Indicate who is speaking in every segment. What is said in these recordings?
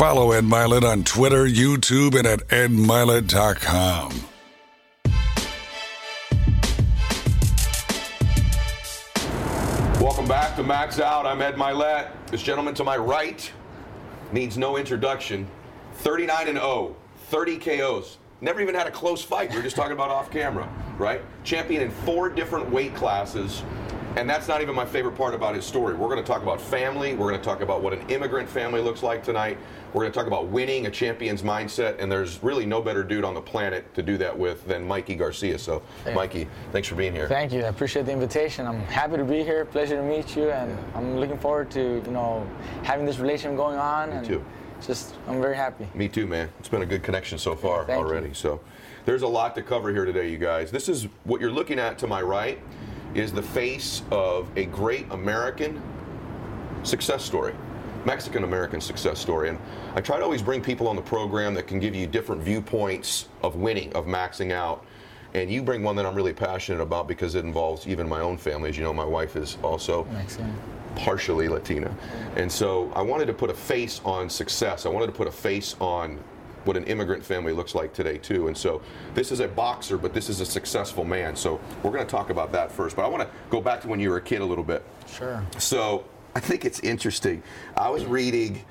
Speaker 1: Follow Ed Mylett on Twitter, YouTube, and at edmylett.com.
Speaker 2: Welcome back to Max Out. I'm Ed Mylett. This gentleman to my right needs no introduction. 39 and 0, 30 KOs. Never even had a close fight. We were just talking about off camera, right? Champion in four different weight classes. And that's not even my favorite part about his story. We're going to talk about family. We're going to talk about what an immigrant family looks like tonight. We're going to talk about winning, a champion's mindset, and there's really no better dude on the planet to do that with than Mikey Garcia. So. Mikey, thanks for being here.
Speaker 3: Thank you. I appreciate the invitation. I'm happy to be here. Pleasure to meet you, and I'm looking forward to you know having this relationship going on. and
Speaker 2: too.
Speaker 3: Just I'm very happy.
Speaker 2: Me too, man. It's been a good connection so far
Speaker 3: thank
Speaker 2: already.
Speaker 3: you.
Speaker 2: So there's a lot to cover here today, you guys. This is what you're looking at to my right is the face of a great American success story. Mexican American success story. And I try to always bring people on the program that can give you different viewpoints of winning, of maxing out. And you bring one that I'm really passionate about because it involves even my own family. As you know, my wife is also partially Latina. And so I wanted to put a face on success. I wanted to put a face on what an immigrant family looks like today too. And so this is a boxer, but this is a successful man. So we're going to talk about that first. But I want to go back to when you were a kid a little bit.
Speaker 3: Sure.
Speaker 2: So I think it's interesting. I was reading.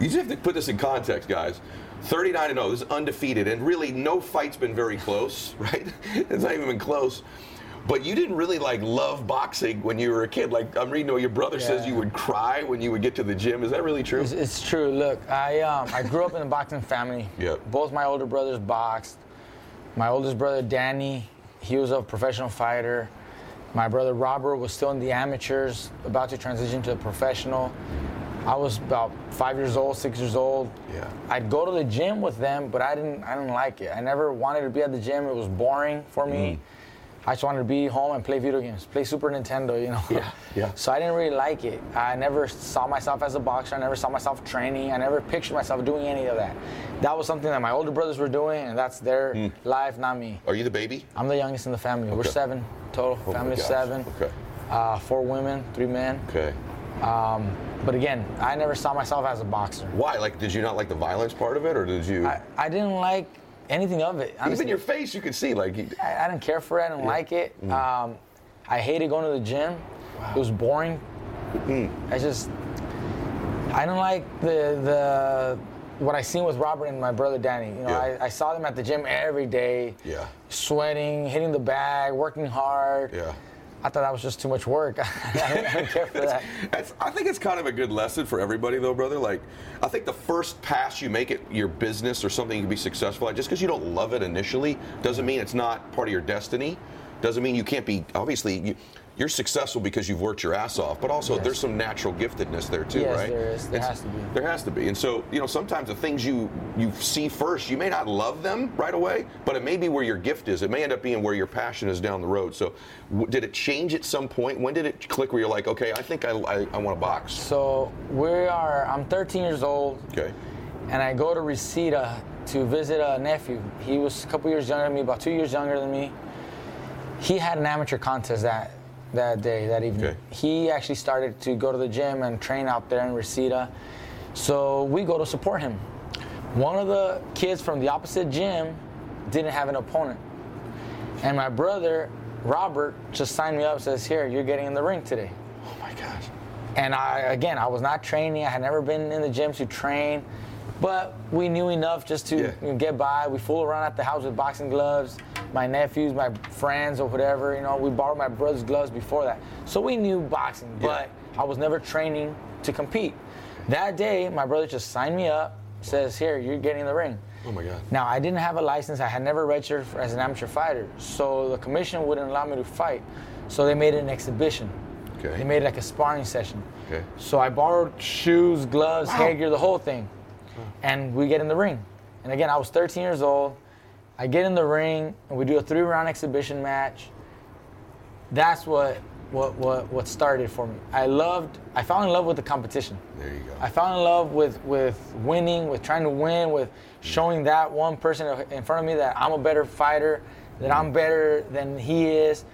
Speaker 2: You just have to put this in context, guys. 39 and 0. This is undefeated, and really no fight's been very close, right? It's not even been close. But you didn't really like love boxing when you were a kid. Like I'm reading, what your brother says you would cry when you would get to the gym. Is that really true?
Speaker 3: It's, it's true. Look, I um, I grew up in a boxing family.
Speaker 2: Yep.
Speaker 3: Both my older brothers boxed. My oldest brother Danny, he was a professional fighter. My brother Robert was still in the amateurs, about to transition to a professional. I was about five years old, six years old.
Speaker 2: Yeah.
Speaker 3: I'd go to the gym with them, but I didn't I didn't like it. I never wanted to be at the gym. It was boring for me.
Speaker 2: Mm.
Speaker 3: I just wanted to be home and play video games, play Super Nintendo, you know.
Speaker 2: Yeah, yeah.
Speaker 3: So I didn't really like it. I never saw myself as a boxer. I never saw myself training. I never pictured myself doing any of that. That was something that my older brothers were doing, and that's their
Speaker 2: Hmm.
Speaker 3: life, not me.
Speaker 2: Are you the baby?
Speaker 3: I'm the youngest in the family. We're seven total.
Speaker 2: Oh
Speaker 3: seven.
Speaker 2: Okay.
Speaker 3: Uh, four women, three men.
Speaker 2: Okay.
Speaker 3: Um, but again, I never saw myself as a boxer.
Speaker 2: Why? Like, did you not like the violence part of it, or did you?
Speaker 3: I, I didn't like anything of it. Honestly.
Speaker 2: even your face, you could see like. you-
Speaker 3: I, I didn't care for it. I didn't like it.
Speaker 2: Mm.
Speaker 3: Um, I hated going to the gym. It was boring.
Speaker 2: Mm.
Speaker 3: I just, I didn't like the the what I seen with Robert and my brother Danny. You know,
Speaker 2: Yeah.
Speaker 3: I, I saw them at the gym every day,
Speaker 2: Yeah.
Speaker 3: sweating, hitting the bag, working hard.
Speaker 2: Yeah.
Speaker 3: I thought that was just too much work. I, didn't, care for that.
Speaker 2: I think it's kind of a good lesson for everybody, though, brother. Like, I think the first pass you make at your business or something you can be successful at, just because you don't love it initially, doesn't mean it's not part of your destiny. Doesn't mean you can't be. Obviously, you, you're successful because you've worked your ass off, but also
Speaker 3: Yes.
Speaker 2: there's some natural giftedness there too,
Speaker 3: Yes,
Speaker 2: right?
Speaker 3: there is. There
Speaker 2: It's-
Speaker 3: has to be.
Speaker 2: There has to be. And so, you know, sometimes the things you you see first, you may not love them right away, but it may be where your gift is. It may end up being where your passion is down the road. So, w- did it change at some point? When did it click where you're like, okay, I think I, I, I want a box?
Speaker 3: So we are. I'm 13 years old.
Speaker 2: Okay.
Speaker 3: and I go to Reseda to visit a nephew. He was a couple years younger than me, about two years younger than me. He had an amateur contest that that day, that evening.
Speaker 2: Okay.
Speaker 3: He actually started to go to the gym and train out there in Reseda. So we go to support him. One of the kids from the opposite gym didn't have an opponent. And my brother, Robert, just signed me up, says, Here, you're getting in the ring today.
Speaker 2: Oh my gosh.
Speaker 3: And I, again, I was not training. I had never been in the gym to train, but we knew enough just to
Speaker 2: Yeah.
Speaker 3: get by. We fool around at the house with boxing gloves. My nephews, my friends, or whatever. You know, we borrowed my brother's gloves before that, so we knew boxing. But I was never training to compete. That day, my brother just signed me up. Says, "Here, you're getting in the ring."
Speaker 2: Oh my God.
Speaker 3: Now, I didn't have a license. I had never registered as an amateur fighter, so the commission wouldn't allow me to fight. So they made it an exhibition.
Speaker 2: Okay.
Speaker 3: They made it like a sparring session.
Speaker 2: Okay.
Speaker 3: So I borrowed shoes, gloves, headgear, the whole thing. And we get in the ring. And again, I was 13 years old. I get in the ring and we do a three round exhibition match. That's what what what what started for me. I loved I fell in love with the competition.
Speaker 2: There you go.
Speaker 3: I fell in love with with winning, with trying to win, with mm. showing that one person in front of me that I'm a better fighter, that I'm better than he is.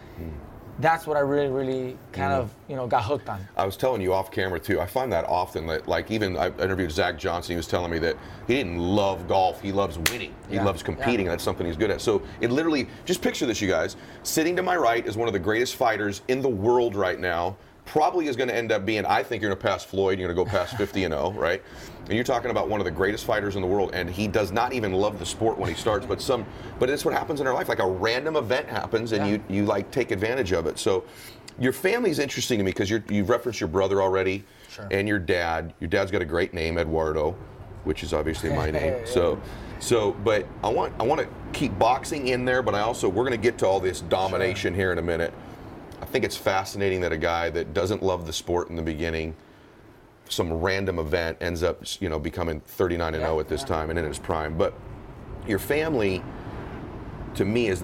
Speaker 3: That's what I really, really kind of, you know, got hooked on.
Speaker 2: I was telling you off camera too. I find that often that, like, even I interviewed Zach Johnson. He was telling me that he didn't love golf. He loves winning. He
Speaker 3: Yeah,
Speaker 2: loves competing,
Speaker 3: yeah.
Speaker 2: and that's something he's good at. So it literally, just picture this, you guys. Sitting to my right is one of the greatest fighters in the world right now. Probably is going to end up being. I think you're going to pass Floyd. You're going to go past 50 and 0, right? And you're talking about one of the greatest fighters in the world, and he does not even love the sport when he starts. But some, but it's what happens in our life. Like a random event happens, and
Speaker 3: Yeah.
Speaker 2: you you like take advantage of it. So. Your family's interesting to me because you've referenced your brother already,
Speaker 3: Sure.
Speaker 2: and your dad. Your dad's got a great name, Eduardo, which is obviously my name. So, so, but I want I want to keep boxing in there, but I also we're going to get to all this domination here in a minute. I think it's fascinating that a guy that doesn't love the sport in the beginning, some random event ends up, you know, becoming 39 and 0 at this time and in his prime. But your family, to me, is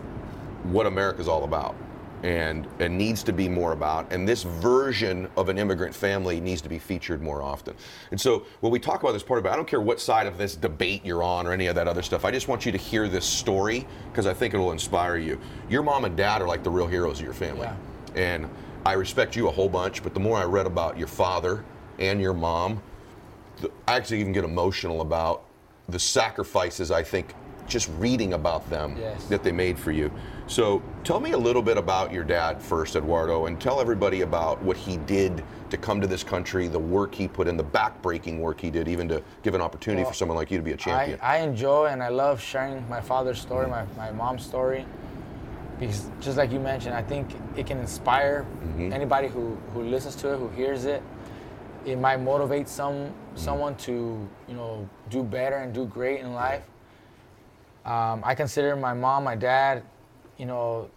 Speaker 2: what America's all about. And, and needs to be more about. And this version of an immigrant family needs to be featured more often. And so when we talk about this part of it, I don't care what side of this debate you're on or any of that other stuff. I just want you to hear this story because I think it'll inspire you. Your mom and dad are like the real heroes of your family.
Speaker 3: Yeah.
Speaker 2: And I respect you a whole bunch, but the more I read about your father and your mom, I actually even get emotional about the sacrifices I think just reading about them
Speaker 3: Yes.
Speaker 2: that they made for you. So tell me a little bit about your dad first, Eduardo, and tell everybody about what he did to come to this country, the work he put in, the backbreaking work he did, even to give an opportunity
Speaker 3: Well,
Speaker 2: for someone like you to be a champion.
Speaker 3: I enjoy and I love sharing my father's story, my, my mom's story. Because just like you mentioned, I think it can inspire
Speaker 2: Mm-hmm.
Speaker 3: anybody who, who listens to it, who hears it. It might motivate some
Speaker 2: Mm-hmm.
Speaker 3: someone to, you know, do better and do great in life. Um, I consider my mom, my dad, you know,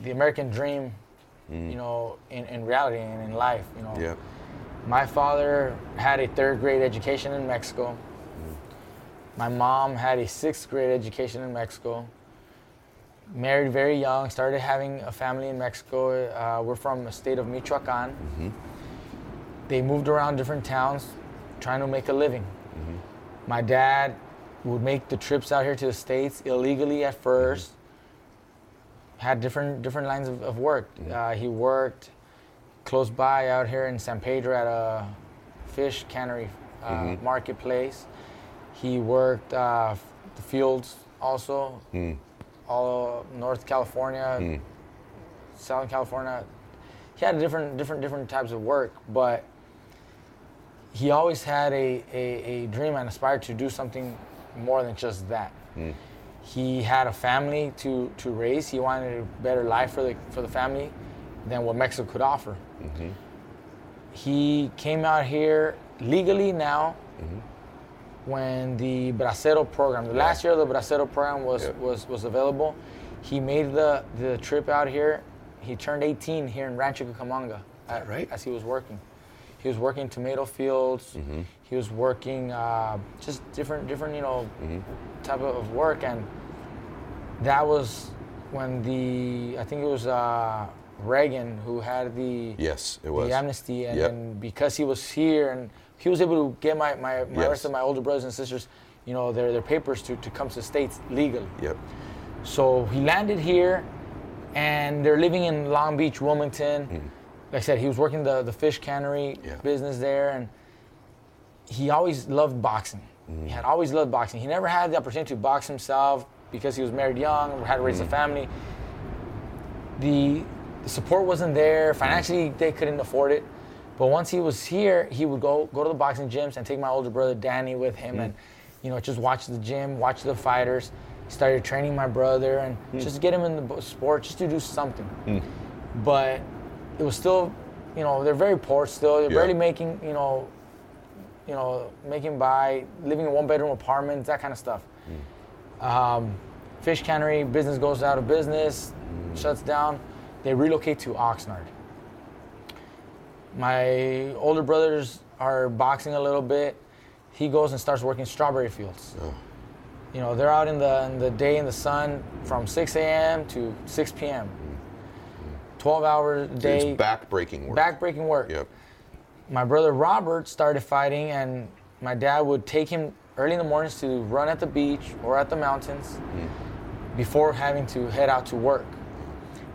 Speaker 3: the American dream, you know, in, in reality and in life, you know.
Speaker 2: Mm. yeah.
Speaker 3: My father had a third grade education in Mexico. My mom had a sixth grade education in Mexico. Married very young, started having a family in Mexico. Uh, we're from the state of Michoacan. They moved around different towns trying to make a living. My dad would make the trips out here to the States illegally at 1st Had different different lines of, of work. Uh, he worked close by out here in San Pedro at a fish cannery uh, marketplace. He worked uh, the fields also, all North California, Southern California. He had different different different types of work, but he always had a, a, a dream and aspired to do something more than just that. Hmm. He had a family to, to raise. He wanted a better life for the for the family than what Mexico could offer. Mm-hmm. He came out here legally now mm-hmm. when the Bracero program, the last year the Bracero program was,
Speaker 2: Yeah.
Speaker 3: was, was available. He made the, the trip out here. He turned 18 here in Rancho Cucamonga
Speaker 2: that right?
Speaker 3: as he was working. He was working tomato fields.
Speaker 2: Mm-hmm.
Speaker 3: He was working uh, just different, different, you know, type of work, and that was when the I think it was uh, Reagan who had the
Speaker 2: Yes, it was.
Speaker 3: the amnesty, and,
Speaker 2: Yep.
Speaker 3: and because he was here and he was able to get my, my, my
Speaker 2: Yes.
Speaker 3: rest of my older brothers and sisters, you know, their, their papers to, to come to the States legally.
Speaker 2: Yep.
Speaker 3: So he landed here, and they're living in Long Beach, Wilmington. Like I said, he was working the, the fish cannery
Speaker 2: Yeah.
Speaker 3: business there, and he always loved boxing. He had mm. always loved boxing. He never had the opportunity to box himself because he was married young, had to raise a mm. family. The, the support wasn't there. Financially, mm. they couldn't afford it. But once he was here, he would go go to the boxing gyms and take my older brother Danny with him, and you know just watch the gym, watch the fighters. He started training my brother and just get him in the sport, just to do something. But it was still, you know, they're very poor still. They're
Speaker 2: Yeah.
Speaker 3: barely making, you know, you know, making by, living in one bedroom apartments, that kind of stuff. Hmm. Um, fish cannery business goes out of business, hmm. shuts down. They relocate to Oxnard. My older brothers are boxing a little bit. He goes and starts working strawberry fields. Oh. You know, they're out in the in the day in the sun from 6 a.m. to 6 p.m. Hmm. 12 hours a
Speaker 2: It's
Speaker 3: day,
Speaker 2: back-breaking work.
Speaker 3: back-breaking work
Speaker 2: Yep.
Speaker 3: my brother Robert started fighting, and my dad would take him early in the mornings to run at the beach or at the mountains mm. before having to head out to work.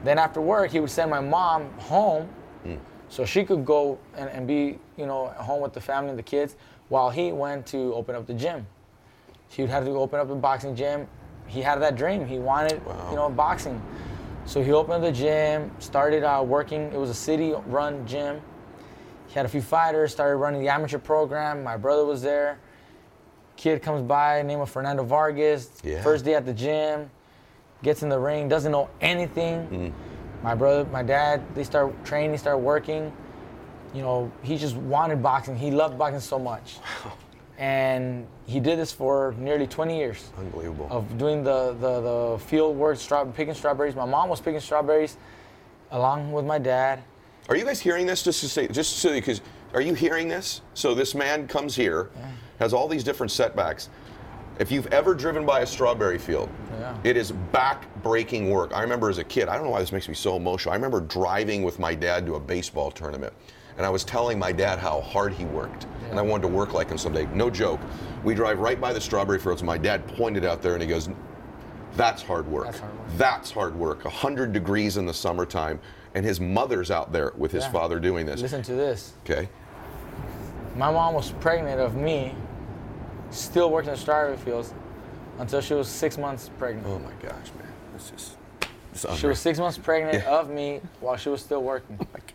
Speaker 3: Then after work, he would send my mom home mm. so she could go and, and be, you know, at home with the family and the kids while he went to open up the gym. He would have to open up the boxing gym. He had that dream. He wanted, you know, boxing. So he opened the gym, started uh, working. It was a city-run gym. He had a few fighters, started running the amateur program. My brother was there. Kid comes by, name of Fernando Vargas.
Speaker 2: Yeah.
Speaker 3: First day at the gym, gets in the ring, doesn't know anything. My brother, my dad, they start training, start working. You know, he just wanted boxing. He loved boxing so much. And he did this for nearly 20 years
Speaker 2: Unbelievable.
Speaker 3: of doing the, the, the field work, straw, picking strawberries. My mom was picking strawberries along with my dad.
Speaker 2: Are you guys hearing this? Just to say, just so because are you hearing this? So this man comes here, has all these different setbacks. If you've ever driven by a strawberry field,
Speaker 3: Yeah.
Speaker 2: it is back-breaking work. I remember as a kid, I don't know why this makes me so emotional. I remember driving with my dad to a baseball tournament, and I was telling my dad how hard he worked, and I wanted to work like him someday. No joke. We drive right by the strawberry fields, and my dad pointed out there, and he goes, "That's hard work.
Speaker 3: That's hard work.
Speaker 2: That's hard work. 100 degrees in the summertime, and his mother's out there with his
Speaker 3: Yeah.
Speaker 2: father doing this.
Speaker 3: Listen to this.
Speaker 2: Okay.
Speaker 3: My mom was pregnant of me, still working in the strawberry fields until she was six months pregnant.
Speaker 2: Oh my gosh, man. This is.
Speaker 3: She was six months pregnant
Speaker 2: Yeah. Oh
Speaker 3: of me while she was still working.
Speaker 2: Oh Do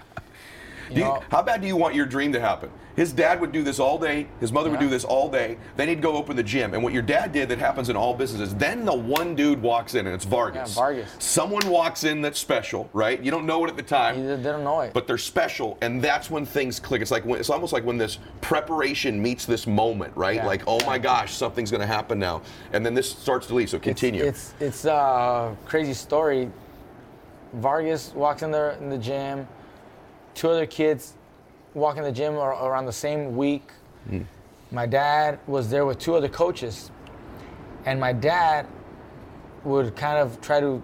Speaker 2: you-
Speaker 3: know-
Speaker 2: how bad do you want your dream to happen? His dad would do this all day. His mother would do this all day. Then he'd go open the gym. And what your dad did that happens in all businesses, then the one dude walks in and it's Vargas.
Speaker 3: Yeah, Vargas.
Speaker 2: Someone walks in that's special, right? You don't know it at the time.
Speaker 3: You, They don't know it.
Speaker 2: but they're special, and that's when things click. It's like when, it's almost like when this preparation meets this moment, right?
Speaker 3: Yeah.
Speaker 2: Like, oh my gosh, something's going to happen now, and then this starts to lead. So continue.
Speaker 3: It's it's a crazy story. Vargas walks in the in the gym. Two other kids walk in the gym ar- around the same week.
Speaker 2: Hmm.
Speaker 3: My dad was there with two other coaches, and my dad would kind of try to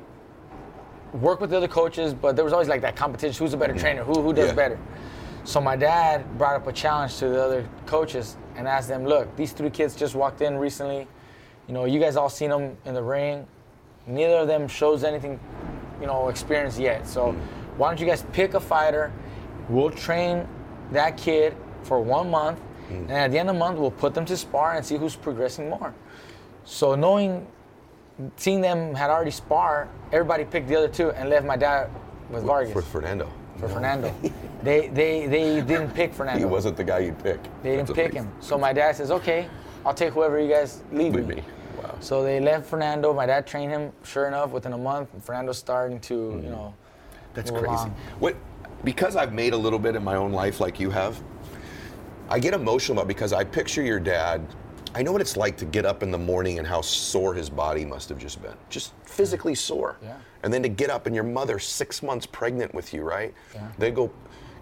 Speaker 3: work with the other coaches, but there was always like that competition: who's a better trainer? Who who does
Speaker 2: Yeah.
Speaker 3: better? So my dad brought up a challenge to the other coaches and asked them, "Look, these three kids just walked in recently. You know, you guys all seen them in the ring. Neither of them shows anything, you know, experience yet. So why don't you guys pick a fighter? We'll train that kid for one month, mm. and at the end of the month, we'll put them to spar and see who's progressing more. So knowing, seeing them had already sparred, everybody picked the other two and left my dad with Vargas
Speaker 2: for Fernando.
Speaker 3: for Fernando. they, they, they didn't pick Fernando.
Speaker 2: He wasn't the guy you'd pick.
Speaker 3: They didn't
Speaker 2: That's
Speaker 3: pick him. So my dad says, okay, I'll take whoever you guys leave
Speaker 2: Leave
Speaker 3: me.
Speaker 2: me. Wow.
Speaker 3: So they left Fernando. My dad trained him. Sure enough, within a month, Fernando's starting to, you mm. know,
Speaker 2: That's crazy.
Speaker 3: along.
Speaker 2: What? Because I've made a little bit in my own life, like you have. I get emotional about because I picture your dad. I know what it's like to get up in the morning and how sore his body must have just been, just physically sore.
Speaker 3: Yeah.
Speaker 2: And then to get up and your mother six months pregnant with you, right?
Speaker 3: Yeah.
Speaker 2: They go,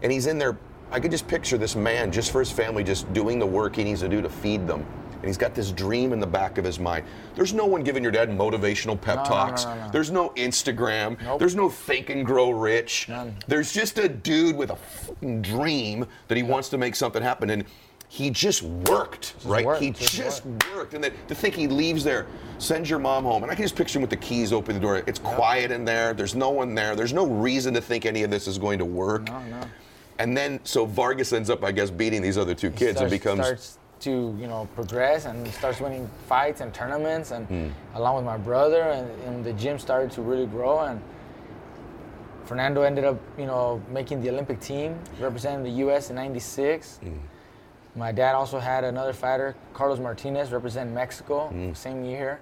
Speaker 2: and he's in there. I could just picture this man, just for his family, just doing the work he needs to do to feed them. And he's got this dream in the back of his mind. There's no one giving your dad motivational pep
Speaker 3: No,
Speaker 2: talks.
Speaker 3: no, no.
Speaker 2: There's no Instagram.
Speaker 3: Nope.
Speaker 2: There's no think and grow rich.
Speaker 3: None.
Speaker 2: There's just a dude with a fucking dream that he wants to make something happen, and he just worked, right?
Speaker 3: worked,
Speaker 2: he
Speaker 3: just
Speaker 2: just worked, and then to think he leaves there, sends your mom home, and I can just picture him with the keys open the door. It's quiet in there. There's no one there. There's no reason to think any of this is going to work.
Speaker 3: No, no.
Speaker 2: And then so Vargas ends up, I guess, beating these other two kids
Speaker 3: starts,
Speaker 2: and becomes.
Speaker 3: To, you know, progress and starts winning fights and tournaments. And
Speaker 2: Hmm.
Speaker 3: along with my brother, and, and the gym started to really grow. And Fernando ended up, you know, making the Olympic team, representing the U.S. in '96.
Speaker 2: Hmm.
Speaker 3: My dad also had another fighter, Carlos Martinez, represent Mexico,
Speaker 2: Hmm.
Speaker 3: same year.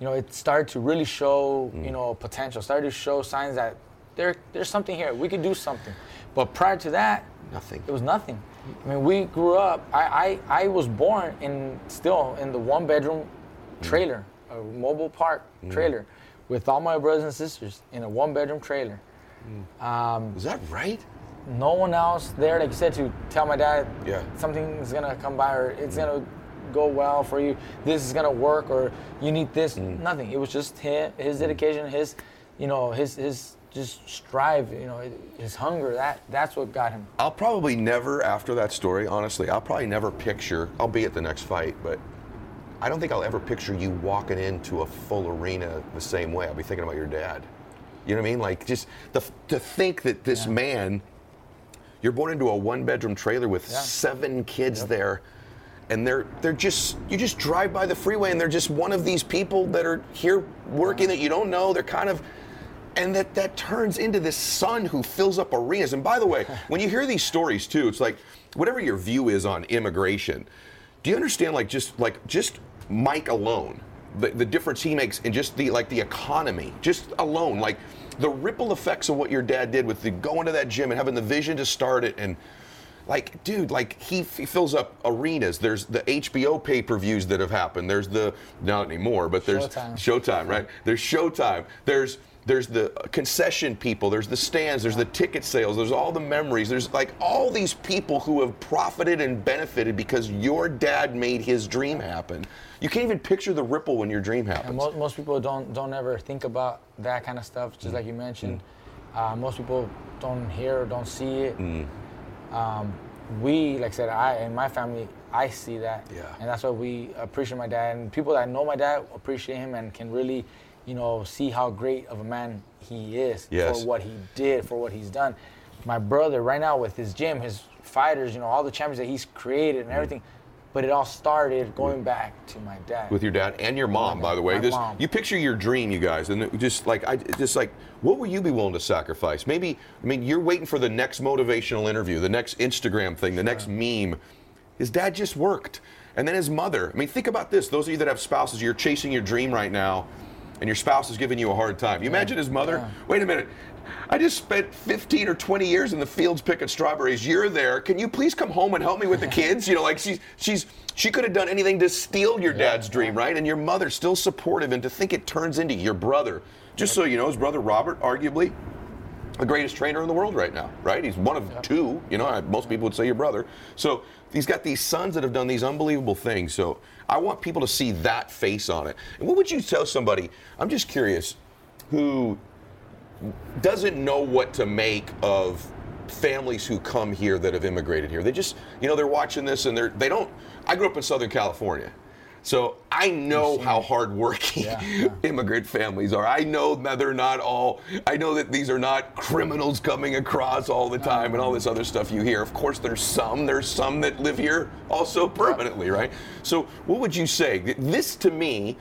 Speaker 3: You know, it started to really show,
Speaker 2: Hmm.
Speaker 3: you know, potential. Started to show signs that there, there's something here. We could do something. But prior to that,
Speaker 2: Nothing.
Speaker 3: it was nothing. I mean, we grew up. I, I, I was born in still in the one bedroom mm. trailer, a mobile park mm. trailer, with all my brothers and sisters in a one bedroom trailer. Mm.
Speaker 2: Um, is that right?
Speaker 3: No one else there, like you said, to tell my dad
Speaker 2: Yeah.
Speaker 3: something's gonna come by or it's gonna go well for you. This is gonna work or you need this. Nothing. It was just his, his dedication, his, you know, his his just strive, you know, his hunger. That that's what got him.
Speaker 2: I'll probably never, after that story, honestly, I'll probably never picture, I'll be at the next fight, but I don't think I'll ever picture you walking into a full arena the same way. I'll be thinking about your dad. You know what I mean? Like just the, to think that this
Speaker 3: Yeah.
Speaker 2: man, you're born into a one-bedroom trailer with
Speaker 3: Yeah.
Speaker 2: seven kids there, and they're they're just you just drive by the freeway and they're just one of these people that are here working that you don't know. They're kind of. And that, that turns into this son who fills up arenas. And by the way, when you hear these stories too, it's like whatever your view is on immigration, do you understand like just like just Mike alone, the, the difference he makes in just the like the economy, just alone, like the ripple effects of what your dad did with the going to that gym and having the vision to start it and like dude like he, he fills up arenas there's the hbo pay-per-views that have happened there's the not anymore but there's
Speaker 3: Showtime.
Speaker 2: showtime right there's showtime there's there's the concession people there's the stands there's the ticket sales there's all the memories there's like all these people who have profited and benefited because your dad made his dream happen you can't even picture the ripple when your dream happens
Speaker 3: most, most people don't don't ever think about that kind of stuff, just like you mentioned. Uh, most people don't hear or don't see it. Um, we, like I said, I and my family, I see that,
Speaker 2: Yeah.
Speaker 3: and that's why we appreciate my dad. And people that know my dad appreciate him and can really, you know, see how great of a man he is
Speaker 2: Yes.
Speaker 3: for what he did, for what he's done. My brother, right now with his gym, his fighters, you know, all the champions that he's created and mm-hmm. everything. But it all started going mm-hmm. back to my dad.
Speaker 2: with your dad and your mom, by the way. This,
Speaker 3: mom.
Speaker 2: You picture your dream, you guys, and just like I just like, what would you be willing to sacrifice? Maybe, I mean, you're waiting for the next motivational interview, the next Instagram thing, the next meme. His dad just worked, and then his mother. I mean, think about this: those of you that have spouses, you're chasing your dream right now, and your spouse is giving you a hard time. You imagine his mother.
Speaker 3: Yeah.
Speaker 2: Wait a minute. I just spent 15 or 20 years in the fields picking strawberries. You're there. Can you please come home and help me with the kids? You know, like she's she's she could have done anything to steal your dad's dream, right? And your mother's still supportive, and to think it turns into your brother. Just so you know, his brother Robert, arguably the greatest trainer in the world right now, right? He's one of two. You know, most people would say your brother. So he's got these sons that have done these unbelievable things. So I want people to see that face on it. And what would you tell somebody? I'm just curious, who doesn't know what to make of families who come here that have immigrated here. They just, you know, they're watching this and they're they don't. I grew up in Southern California. So I know how hardworking
Speaker 3: Yeah, yeah.
Speaker 2: immigrant families are. I know that they're not all. I know that these are not criminals coming across all the time and all this other stuff you hear. Of course, there's some. There's some that live here also permanently, right? So, what would you say? This to me,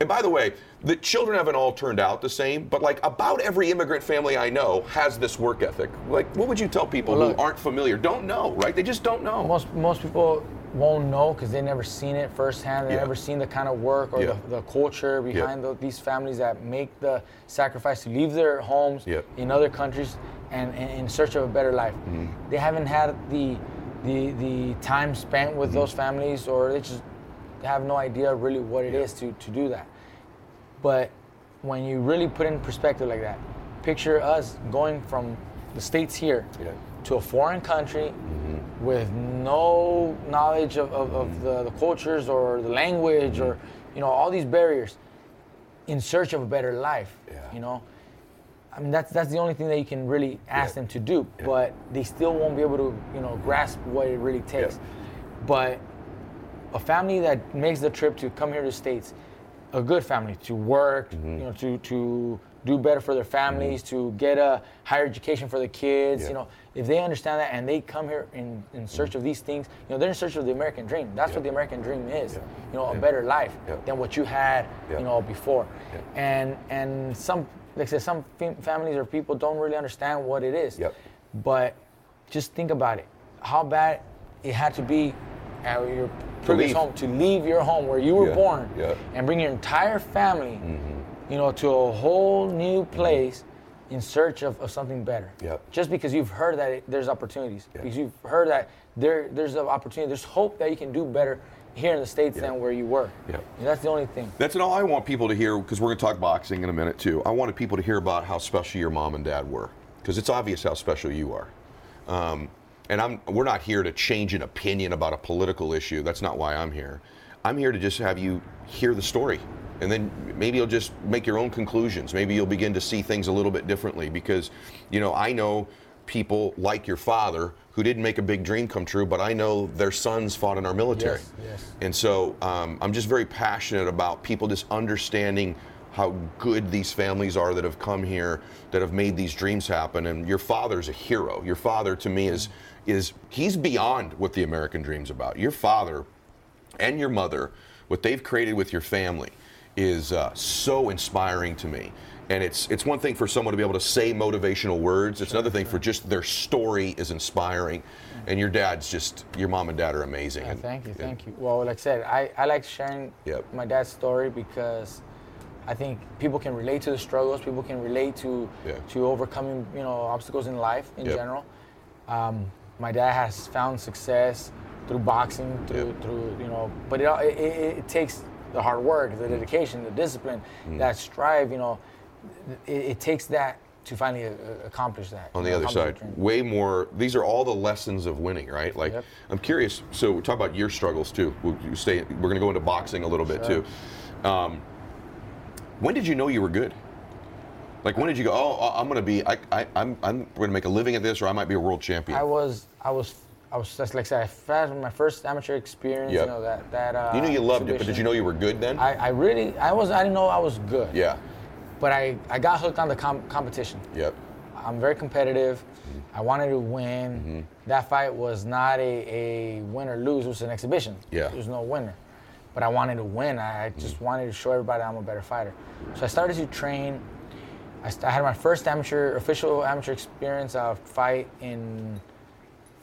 Speaker 2: and by the way, the children haven't all turned out the same, but like about every immigrant family I know has this work ethic. Like, what would you tell people
Speaker 3: Well,
Speaker 2: who aren't familiar, don't know, right? They just don't know.
Speaker 3: most most people won't know because they never seen it firsthand. They
Speaker 2: Yeah.
Speaker 3: never seen the kind of work or
Speaker 2: Yeah.
Speaker 3: the, the culture behind the, these families that make the sacrifice to leave their homes
Speaker 2: Yeah.
Speaker 3: in other countries and, and in search of a better life.
Speaker 2: Mm-hmm.
Speaker 3: They haven't had the the the time spent with
Speaker 2: Mm-hmm.
Speaker 3: those families, or they just have no idea really what it is to to do that. But when you really put it in perspective like that, picture us going from the states here
Speaker 2: Yeah.
Speaker 3: To a foreign country mm-hmm. with no knowledge of, of, of the, the cultures or the language or mm-hmm. you know all these barriers in search of a better life
Speaker 2: Yeah.
Speaker 3: you know i mean that's that's the only thing that you can really ask
Speaker 2: Yeah.
Speaker 3: them to do
Speaker 2: Yeah.
Speaker 3: but they still won't be able to you know grasp what it really takes but a family that makes the trip to come here to the states a good family to work
Speaker 2: Mm-hmm.
Speaker 3: you know to to do better for their families mm-hmm. to get a higher education for the kids you know if they understand that and they come here in, in search of these things you know they're in search of the american dream. That's
Speaker 2: Yeah.
Speaker 3: what the american dream is
Speaker 2: Yeah.
Speaker 3: you know a
Speaker 2: Yeah.
Speaker 3: better life than what you had you know before. And and some like i said some fam- families or people don't really understand what it is.
Speaker 2: Yep.
Speaker 3: but just think about it. How bad it had to be at your previous home to leave your home where you were born and bring your entire family mm-hmm. you know to a whole new mm-hmm. place in search of, of something better
Speaker 2: Yep.
Speaker 3: just because you've heard that it, there's opportunities
Speaker 2: Yeah.
Speaker 3: because you've heard that there there's an opportunity there's hope that you can do better here in the states
Speaker 2: Yeah.
Speaker 3: than where you were
Speaker 2: Yep.
Speaker 3: And that's the only thing
Speaker 2: That's all I want people to hear because we're going to talk boxing in a minute too. I wanted people to hear about how special your mom and dad were because it's obvious how special you are. Um, and I'm, we're not here to change an opinion about a political issue. That's not why I'm here. I'm here to just have you hear the story. And then maybe you'll just make your own conclusions. Maybe you'll begin to see things a little bit differently because, you know, I know people like your father who didn't make a big dream come true, but I know their sons fought in our military.
Speaker 3: Yes, yes.
Speaker 2: And so um, I'm just very passionate about people just understanding how good these families are that have come here that have made these dreams happen. And your father's a hero. Your father, to me, is is he's beyond what the American dream's about. Your father and your mother, what they've created with your family, is uh, so inspiring to me. And it's it's one thing for someone to be able to say motivational words. It's another thing for just their story is inspiring. And your dad's just your mom and dad are amazing.
Speaker 3: Yeah,
Speaker 2: And-
Speaker 3: thank you,
Speaker 2: yeah.
Speaker 3: thank you. Well, like I said, I, I like sharing
Speaker 2: Yep.
Speaker 3: my dad's story because I think people can relate to the struggles. People can relate to
Speaker 2: Yeah.
Speaker 3: to overcoming you know obstacles in life in
Speaker 2: Yep.
Speaker 3: general. Um, my dad has found success through boxing, through
Speaker 2: Yep.
Speaker 3: through you know, but it, it, it takes the hard work,
Speaker 2: Mm.
Speaker 3: the dedication, the discipline, that strive. You know, it, it takes that to finally uh, accomplish that.
Speaker 2: on the other side way more these are all the lessons of winning right like
Speaker 3: Yep.
Speaker 2: i'm curious so we talk about your struggles too We'll stay. We're going to go into boxing a little bit
Speaker 3: Sure.
Speaker 2: too um, when did you know you were good like when did you go oh i'm going to be I, I, i'm, I'm going to make a living at this or i might be a world champion
Speaker 3: I was, I was, I was just like I said, my first amateur experience.
Speaker 2: Yep.
Speaker 3: You know that that. Uh,
Speaker 2: you knew you loved it but did you know you were good then
Speaker 3: I, I really, I was, I didn't know I was good.
Speaker 2: yeah
Speaker 3: But I, I got hooked on the com- competition.
Speaker 2: yep
Speaker 3: I'm very competitive.
Speaker 2: Mm-hmm.
Speaker 3: I wanted to win. That fight was not a, a win or lose. It was an exhibition.
Speaker 2: Yeah.
Speaker 3: There was no winner. But I wanted to win. I just wanted to show everybody I'm a better fighter. So I started to train. I, I had my first amateur, official amateur experience of fight in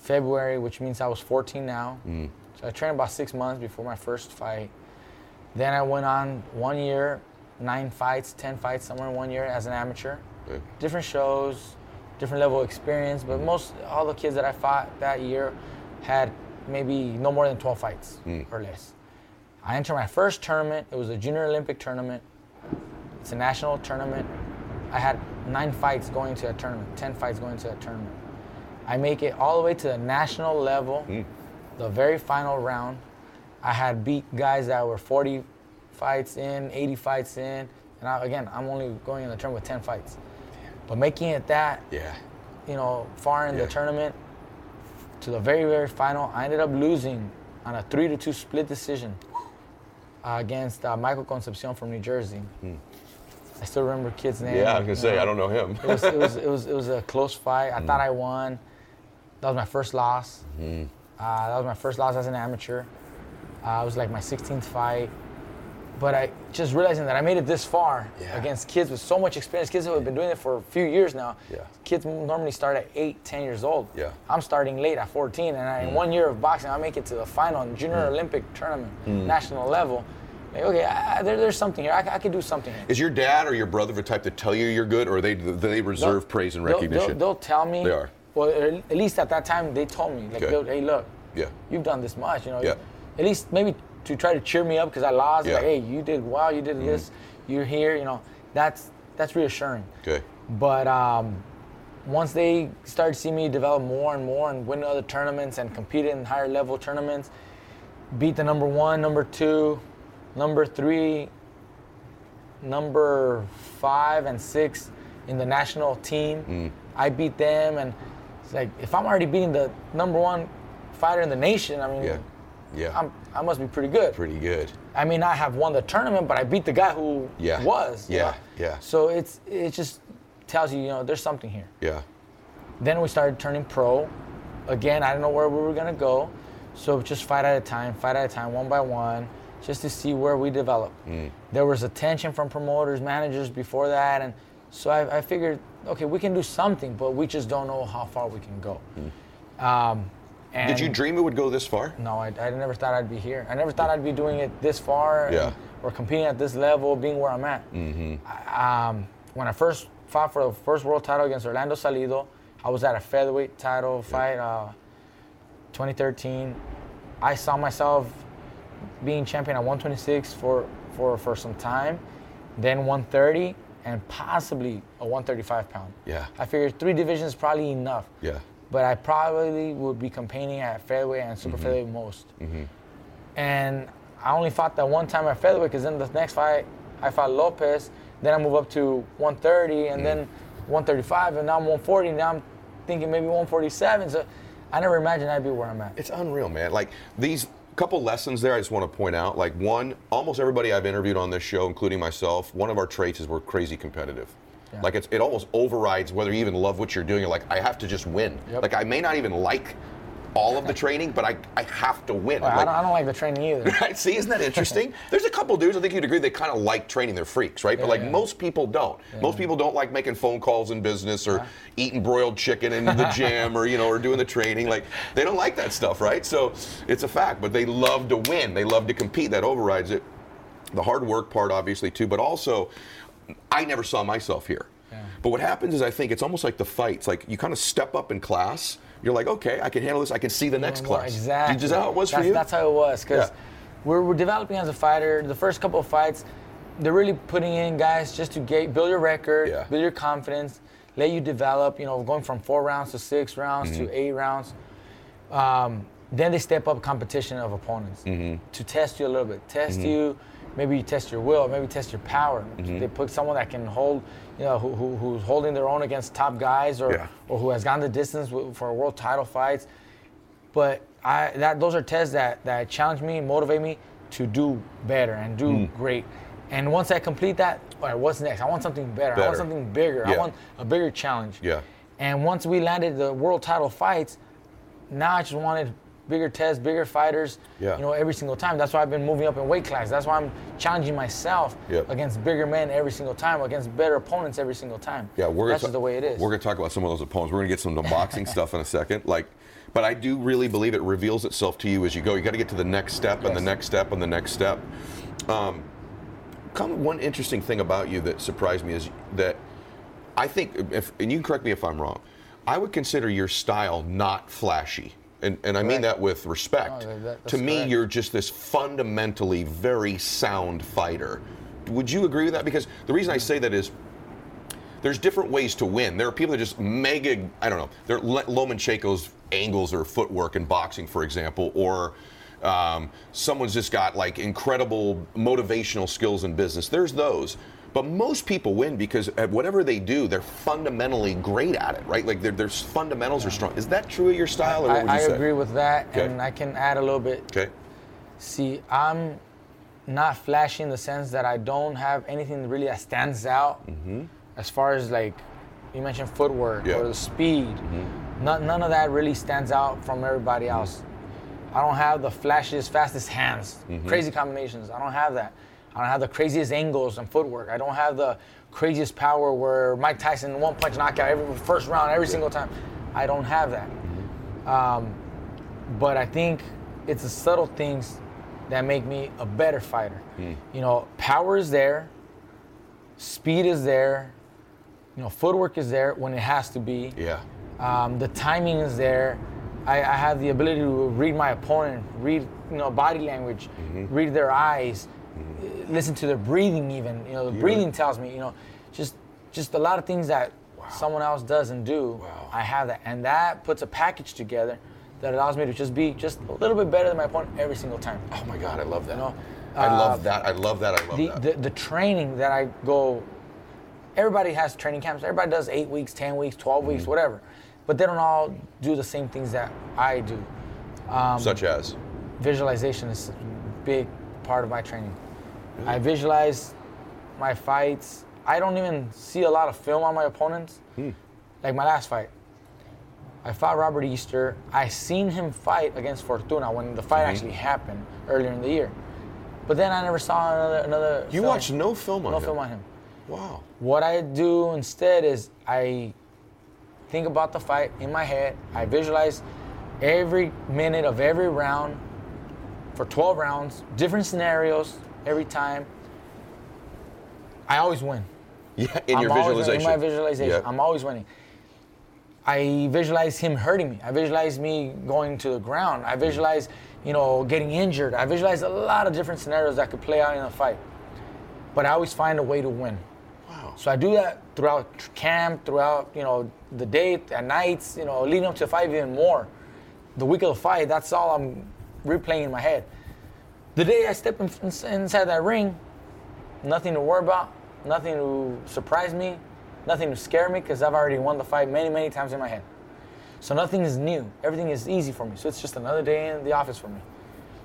Speaker 3: February, which means I was 14 now. Mm. So I trained about six months before my first fight. Then I went on one year, nine fights, 10 fights somewhere in one year as an amateur
Speaker 2: Okay.
Speaker 3: different shows, different level of experience, but mm. most all the kids that I fought that year had maybe no more than 12 fights mm. or less. I entered my first tournament. It was a junior Olympic tournament. It's a national tournament. I had nine fights going to a tournament, 10 fights going to a tournament. I make it all the way to the national level, the very final round. I had beat guys that were 40 fights in, 80 fights in, and I, again, I'm only going in the tournament with 10 fights. But making it that,
Speaker 2: yeah
Speaker 3: you know, far in
Speaker 2: Yeah.
Speaker 3: the tournament to the very, very final, I ended up losing on a three to two split decision uh, against uh, Michael Concepcion from New Jersey. I still remember kid's name.
Speaker 2: Yeah i was gonna say
Speaker 3: know.
Speaker 2: i don't know him
Speaker 3: It was, it was, it was, it was a close fight. I thought I won. That was my first loss. Uh, that was my first loss as an amateur. Uh, it was like my 16th fight. But I just realizing that I made it this far
Speaker 2: Yeah.
Speaker 3: against kids with so much experience, kids who have been doing it for a few years now.
Speaker 2: Yeah.
Speaker 3: Kids normally start at 8, 10 years old.
Speaker 2: Yeah.
Speaker 3: I'm starting late at 14, and I, in one year of boxing, I make it to the final in junior Olympic tournament, national level. Like, okay, I, I- there, there's something here. I could do something here.
Speaker 2: is your dad or your brother the type to tell you you're good or they they reserve
Speaker 3: They'll-
Speaker 2: praise and
Speaker 3: they'll-
Speaker 2: recognition
Speaker 3: They'll, they'll tell me.
Speaker 2: They are.
Speaker 3: Well, at least at that time, they told me, like,
Speaker 2: Okay.
Speaker 3: hey, look,
Speaker 2: yeah
Speaker 3: you've done this much, you know.
Speaker 2: Yeah.
Speaker 3: At least maybe to try to cheer me up because I lost.
Speaker 2: Yeah. Mm-hmm.
Speaker 3: Like, hey, you did well. You did this. You're here. You know, that's that's reassuring.
Speaker 2: okay
Speaker 3: But um, once they started seeing me develop more and more and win other tournaments and compete in higher level tournaments, beat the number one, number two, number three, number five, and six in the national team.
Speaker 2: Mm.
Speaker 3: I beat them, and it's like if I'm already beating the number one fighter in the nation, I mean,
Speaker 2: yeah yeah
Speaker 3: I'm, I must be pretty good.
Speaker 2: pretty good
Speaker 3: I mean, I have won the tournament, but I beat the guy who
Speaker 2: Yeah.
Speaker 3: was. you
Speaker 2: Yeah,
Speaker 3: know?
Speaker 2: yeah.
Speaker 3: So it's it just tells you, you know, there's something here.
Speaker 2: yeah
Speaker 3: Then we started turning pro. Again, I didn't know where we were gonna go, so just fight at a time, fight at a time, one by one, just to see where we develop.
Speaker 2: Mm.
Speaker 3: There was attention from promoters, managers before that, and so I, I figured, okay, we can do something, but we just don't know how far we can go. Um, and
Speaker 2: Mm. Did you dream it would go this far?
Speaker 3: no, I, I never thought I'd be here. I never thought I'd be doing it this far
Speaker 2: Yeah.
Speaker 3: and- or competing at this level, being where I'm at. Mm-hmm. Um, when I first fought for the first world title against Orlando Salido, I was at a featherweight title fight, uh, 2013. I saw myself being champion at 126 for, for, for some time, then 130, and possibly a 135 pound.
Speaker 2: Yeah.
Speaker 3: I figured three divisions is probably enough
Speaker 2: Yeah.
Speaker 3: but I probably would be competing at featherweight and
Speaker 2: Mm-hmm.
Speaker 3: super featherweight most. And I only fought that one time at featherweight because then the next fight I fought Lopez. Then I move up to 130 and
Speaker 2: Mm.
Speaker 3: then 135 and now I'm 140. Now I'm thinking maybe 147. So I never imagined I'd be where I'm at.
Speaker 2: It's unreal, man. Like these couple lessons there I just want to point out. Like one, almost everybody I've interviewed on this show, including myself, one of our traits is we're crazy competitive.
Speaker 3: Yeah.
Speaker 2: Like it's, it almost overrides whether you even love what you're doing. You're like, I have to just win.
Speaker 3: Yep.
Speaker 2: Like I may not even like all of the training, but I, I have to win.
Speaker 3: Well, I, don't, I don't like the training either.
Speaker 2: Right? See, isn't that interesting? There's a couple dudes I think you'd agree they kind of like training. They're freaks, right? but like
Speaker 3: yeah.
Speaker 2: most people don't. Most people don't like making phone calls in business or eating broiled chicken in the gym or you know or doing the training. Like they don't like that stuff, right? So it's a fact. But they love to win. They love to compete. That overrides it. The hard work part, obviously, too. But also, I never saw myself here. But what happens is I think it's almost like the fights. Like you kind of step up in class. You're like, okay, I can handle this. I can see the next class.
Speaker 3: Exactly.
Speaker 2: Is that how it was
Speaker 3: that's,
Speaker 2: for you?
Speaker 3: That's how it was. Because
Speaker 2: Yeah.
Speaker 3: we're, we're developing as a fighter. The first couple of fights, they're really putting in guys just to get, build your record,
Speaker 2: Yeah.
Speaker 3: build your confidence, let you develop. You know, going from four rounds to six rounds
Speaker 2: Mm-hmm.
Speaker 3: to eight rounds. Um, then they step up competition of opponents
Speaker 2: Mm-hmm.
Speaker 3: to test you a little bit, test you. Maybe you test your will, maybe test your power.
Speaker 2: Mm-hmm.
Speaker 3: They put someone that can hold, you know, who, who, who's holding their own against top guys, or
Speaker 2: Yeah.
Speaker 3: or who has gone the distance for world title fights but I that those are tests that that challenge me, motivate me to do better and do
Speaker 2: Hmm.
Speaker 3: great. And once I complete that, all right, what's next? I want something better.
Speaker 2: better.
Speaker 3: I want something bigger.
Speaker 2: Yeah.
Speaker 3: I want a bigger challenge.
Speaker 2: Yeah.
Speaker 3: And once we landed the world title fights, now I just wanted bigger tests, bigger fighters.
Speaker 2: Yeah.
Speaker 3: You know, every single time. That's why I've been moving up in weight class. That's why I'm challenging myself
Speaker 2: Yep.
Speaker 3: against bigger men every single time, against better opponents every single time.
Speaker 2: Yeah, we're
Speaker 3: that's
Speaker 2: gonna
Speaker 3: just the way it is.
Speaker 2: We're going to talk about some of those opponents. We're going to get some of the boxing stuff in a second. Like, but I do really believe it reveals itself to you as you go. You got to get to the next step and the next step and the next step. Um, of one interesting thing about you that surprised me is that I think, if, and you can correct me if I'm wrong, I would consider your style not flashy. And, and I mean that with respect.
Speaker 3: No, that-
Speaker 2: to me,
Speaker 3: correct.
Speaker 2: you're just this fundamentally very sound fighter. Would you agree with that? Because the reason I say that is there's different ways to win. There are people that just mega, I don't know, they're Lomachenko's angles or footwork in boxing, for example, or um, someone's just got like incredible motivational skills in business. There's those. But most people win because at whatever they do, they're fundamentally great at it, right? Like their, their fundamentals are strong. Is that true of your style, or what
Speaker 3: I,
Speaker 2: would you
Speaker 3: I agree with that,
Speaker 2: Okay.
Speaker 3: and I can add a little bit
Speaker 2: Okay.
Speaker 3: See, I'm not flashy in the sense that I don't have anything really that stands out as far as like you mentioned footwork
Speaker 2: Mm-hmm. Yeah.
Speaker 3: or the speed. None, none of that really stands out from everybody
Speaker 2: Mm-hmm.
Speaker 3: else. I don't have the flashiest, fastest hands,
Speaker 2: Mm-hmm.
Speaker 3: crazy combinations. I don't have that. I don't have the craziest angles and footwork. I don't have the craziest power where Mike Tyson one punch knockout every first round every single time. I don't have that. Um, but I think it's the subtle things that make me a better fighter.
Speaker 2: Hmm.
Speaker 3: You know, power is there, speed is there, you know, footwork is there when it has to be.
Speaker 2: Yeah.
Speaker 3: Um, the timing is there. I, I have the ability to read my opponent, read you know body language,
Speaker 2: Mm-hmm.
Speaker 3: read their eyes, uh, listen to their breathing. Even you know the breathing tells me you know just just a lot of things that someone else doesn't do.
Speaker 2: Wow.
Speaker 3: I have that, and that puts a package together that allows me to just be just a little bit better than my opponent every single time.
Speaker 2: Oh my God, I love that.
Speaker 3: You know,
Speaker 2: I
Speaker 3: uh,
Speaker 2: love that. I love that. I love
Speaker 3: the,
Speaker 2: that.
Speaker 3: the the training that I go. Everybody has training camps. Everybody does eight weeks, ten weeks, 12
Speaker 2: Mm-hmm.
Speaker 3: weeks, whatever. But they don't all do the same things that I do. um,
Speaker 2: Such as.
Speaker 3: Visualization is a big part of my training. I visualize my fights. I don't even see a lot of film on my opponents.
Speaker 2: Hmm.
Speaker 3: Like my last fight, I fought Robert Easter. I seen him fight against Fortuna when the fight
Speaker 2: Mm-hmm.
Speaker 3: actually happened earlier in the year. But then I never saw another another.
Speaker 2: You watched no film on
Speaker 3: no
Speaker 2: him?
Speaker 3: No film on him.
Speaker 2: Wow.
Speaker 3: What I do instead is I think about the fight in my head. I visualize every minute of every round for 12 rounds, different scenarios every time. I always win.
Speaker 2: Yeah, in
Speaker 3: I'm
Speaker 2: your visualization.
Speaker 3: In my visualization,
Speaker 2: Yeah.
Speaker 3: I'm always winning. I visualize him hurting me. I visualize me going to the ground. I visualize, you know, getting injured. I visualize a lot of different scenarios that could play out in a fight. But I always find a way to win.
Speaker 2: Wow.
Speaker 3: So I do that throughout camp, throughout you know the day, at nights, you know, leading up to the fight even more. The week of the fight, that's all I'm replaying in my head. The day I step in, inside that ring, nothing to worry about, nothing to surprise me, nothing to scare me, because I've already won the fight many, many times in my head. So nothing is new. Everything is easy for me. So it's just another day in the office for me.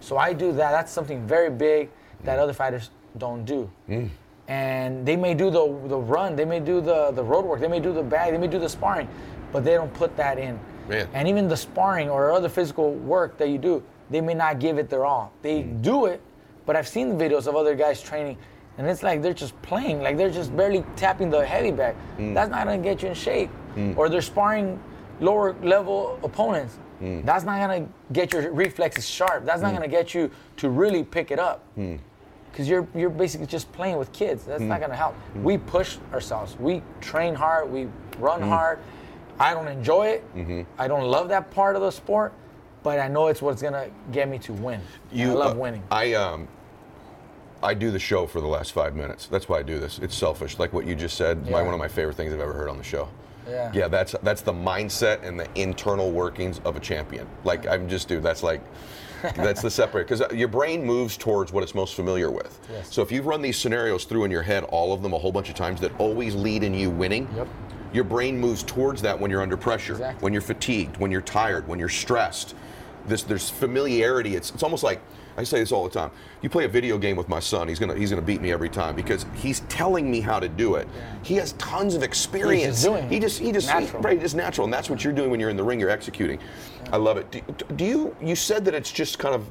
Speaker 3: So I do that. That's something very big that other fighters don't do. Mm. And they may do the the run, they may do the the road work, they may do the bag, they may do the sparring, but they don't put that in.
Speaker 2: Man.
Speaker 3: And even the sparring or other physical work that you do, they may not give it their all. They do it, but I've seen videos of other guys training, and it's like they're just playing, like they're just barely tapping the heavy bag. Mm. That's not gonna get you in shape. Mm. Or they're sparring lower level opponents. Mm. That's not gonna get your reflexes sharp. That's not gonna get you to really pick it up. Because you're you're basically just playing with kids. That's not gonna help. We push ourselves. We train hard. We run hard. I don't enjoy it. Mm-hmm. I don't love that part of the sport, but I know it's what's gonna get me to win. I love
Speaker 2: uh,
Speaker 3: winning.
Speaker 2: I um, I do the show for the last five minutes. That's why I do this. It's selfish, like what you just said. My, one of my favorite things I've ever heard on the show.
Speaker 3: Yeah.
Speaker 2: Yeah, that's that's the mindset and the internal workings of a champion. Like I'm just, dude. That's like. that's the separate because your brain moves towards what it's most familiar with.
Speaker 3: Yes.
Speaker 2: So if you've run these scenarios through in your head, all of them a whole bunch of times that always lead in you winning,
Speaker 3: Yep.
Speaker 2: your brain moves towards that when you're under pressure,
Speaker 3: Exactly.
Speaker 2: when you're fatigued, when you're tired, when you're stressed. This there's familiarity. It's it's almost like I say this all the time. You play a video game with my son, he's gonna he's gonna beat me every time because he's telling me how to do it. He has tons of experience.
Speaker 3: He's doing.
Speaker 2: He just he just
Speaker 3: Natural.
Speaker 2: right, it's natural, and that's what you're doing when you're in the ring. You're executing. I love it. Do, do you you said that it's just kind of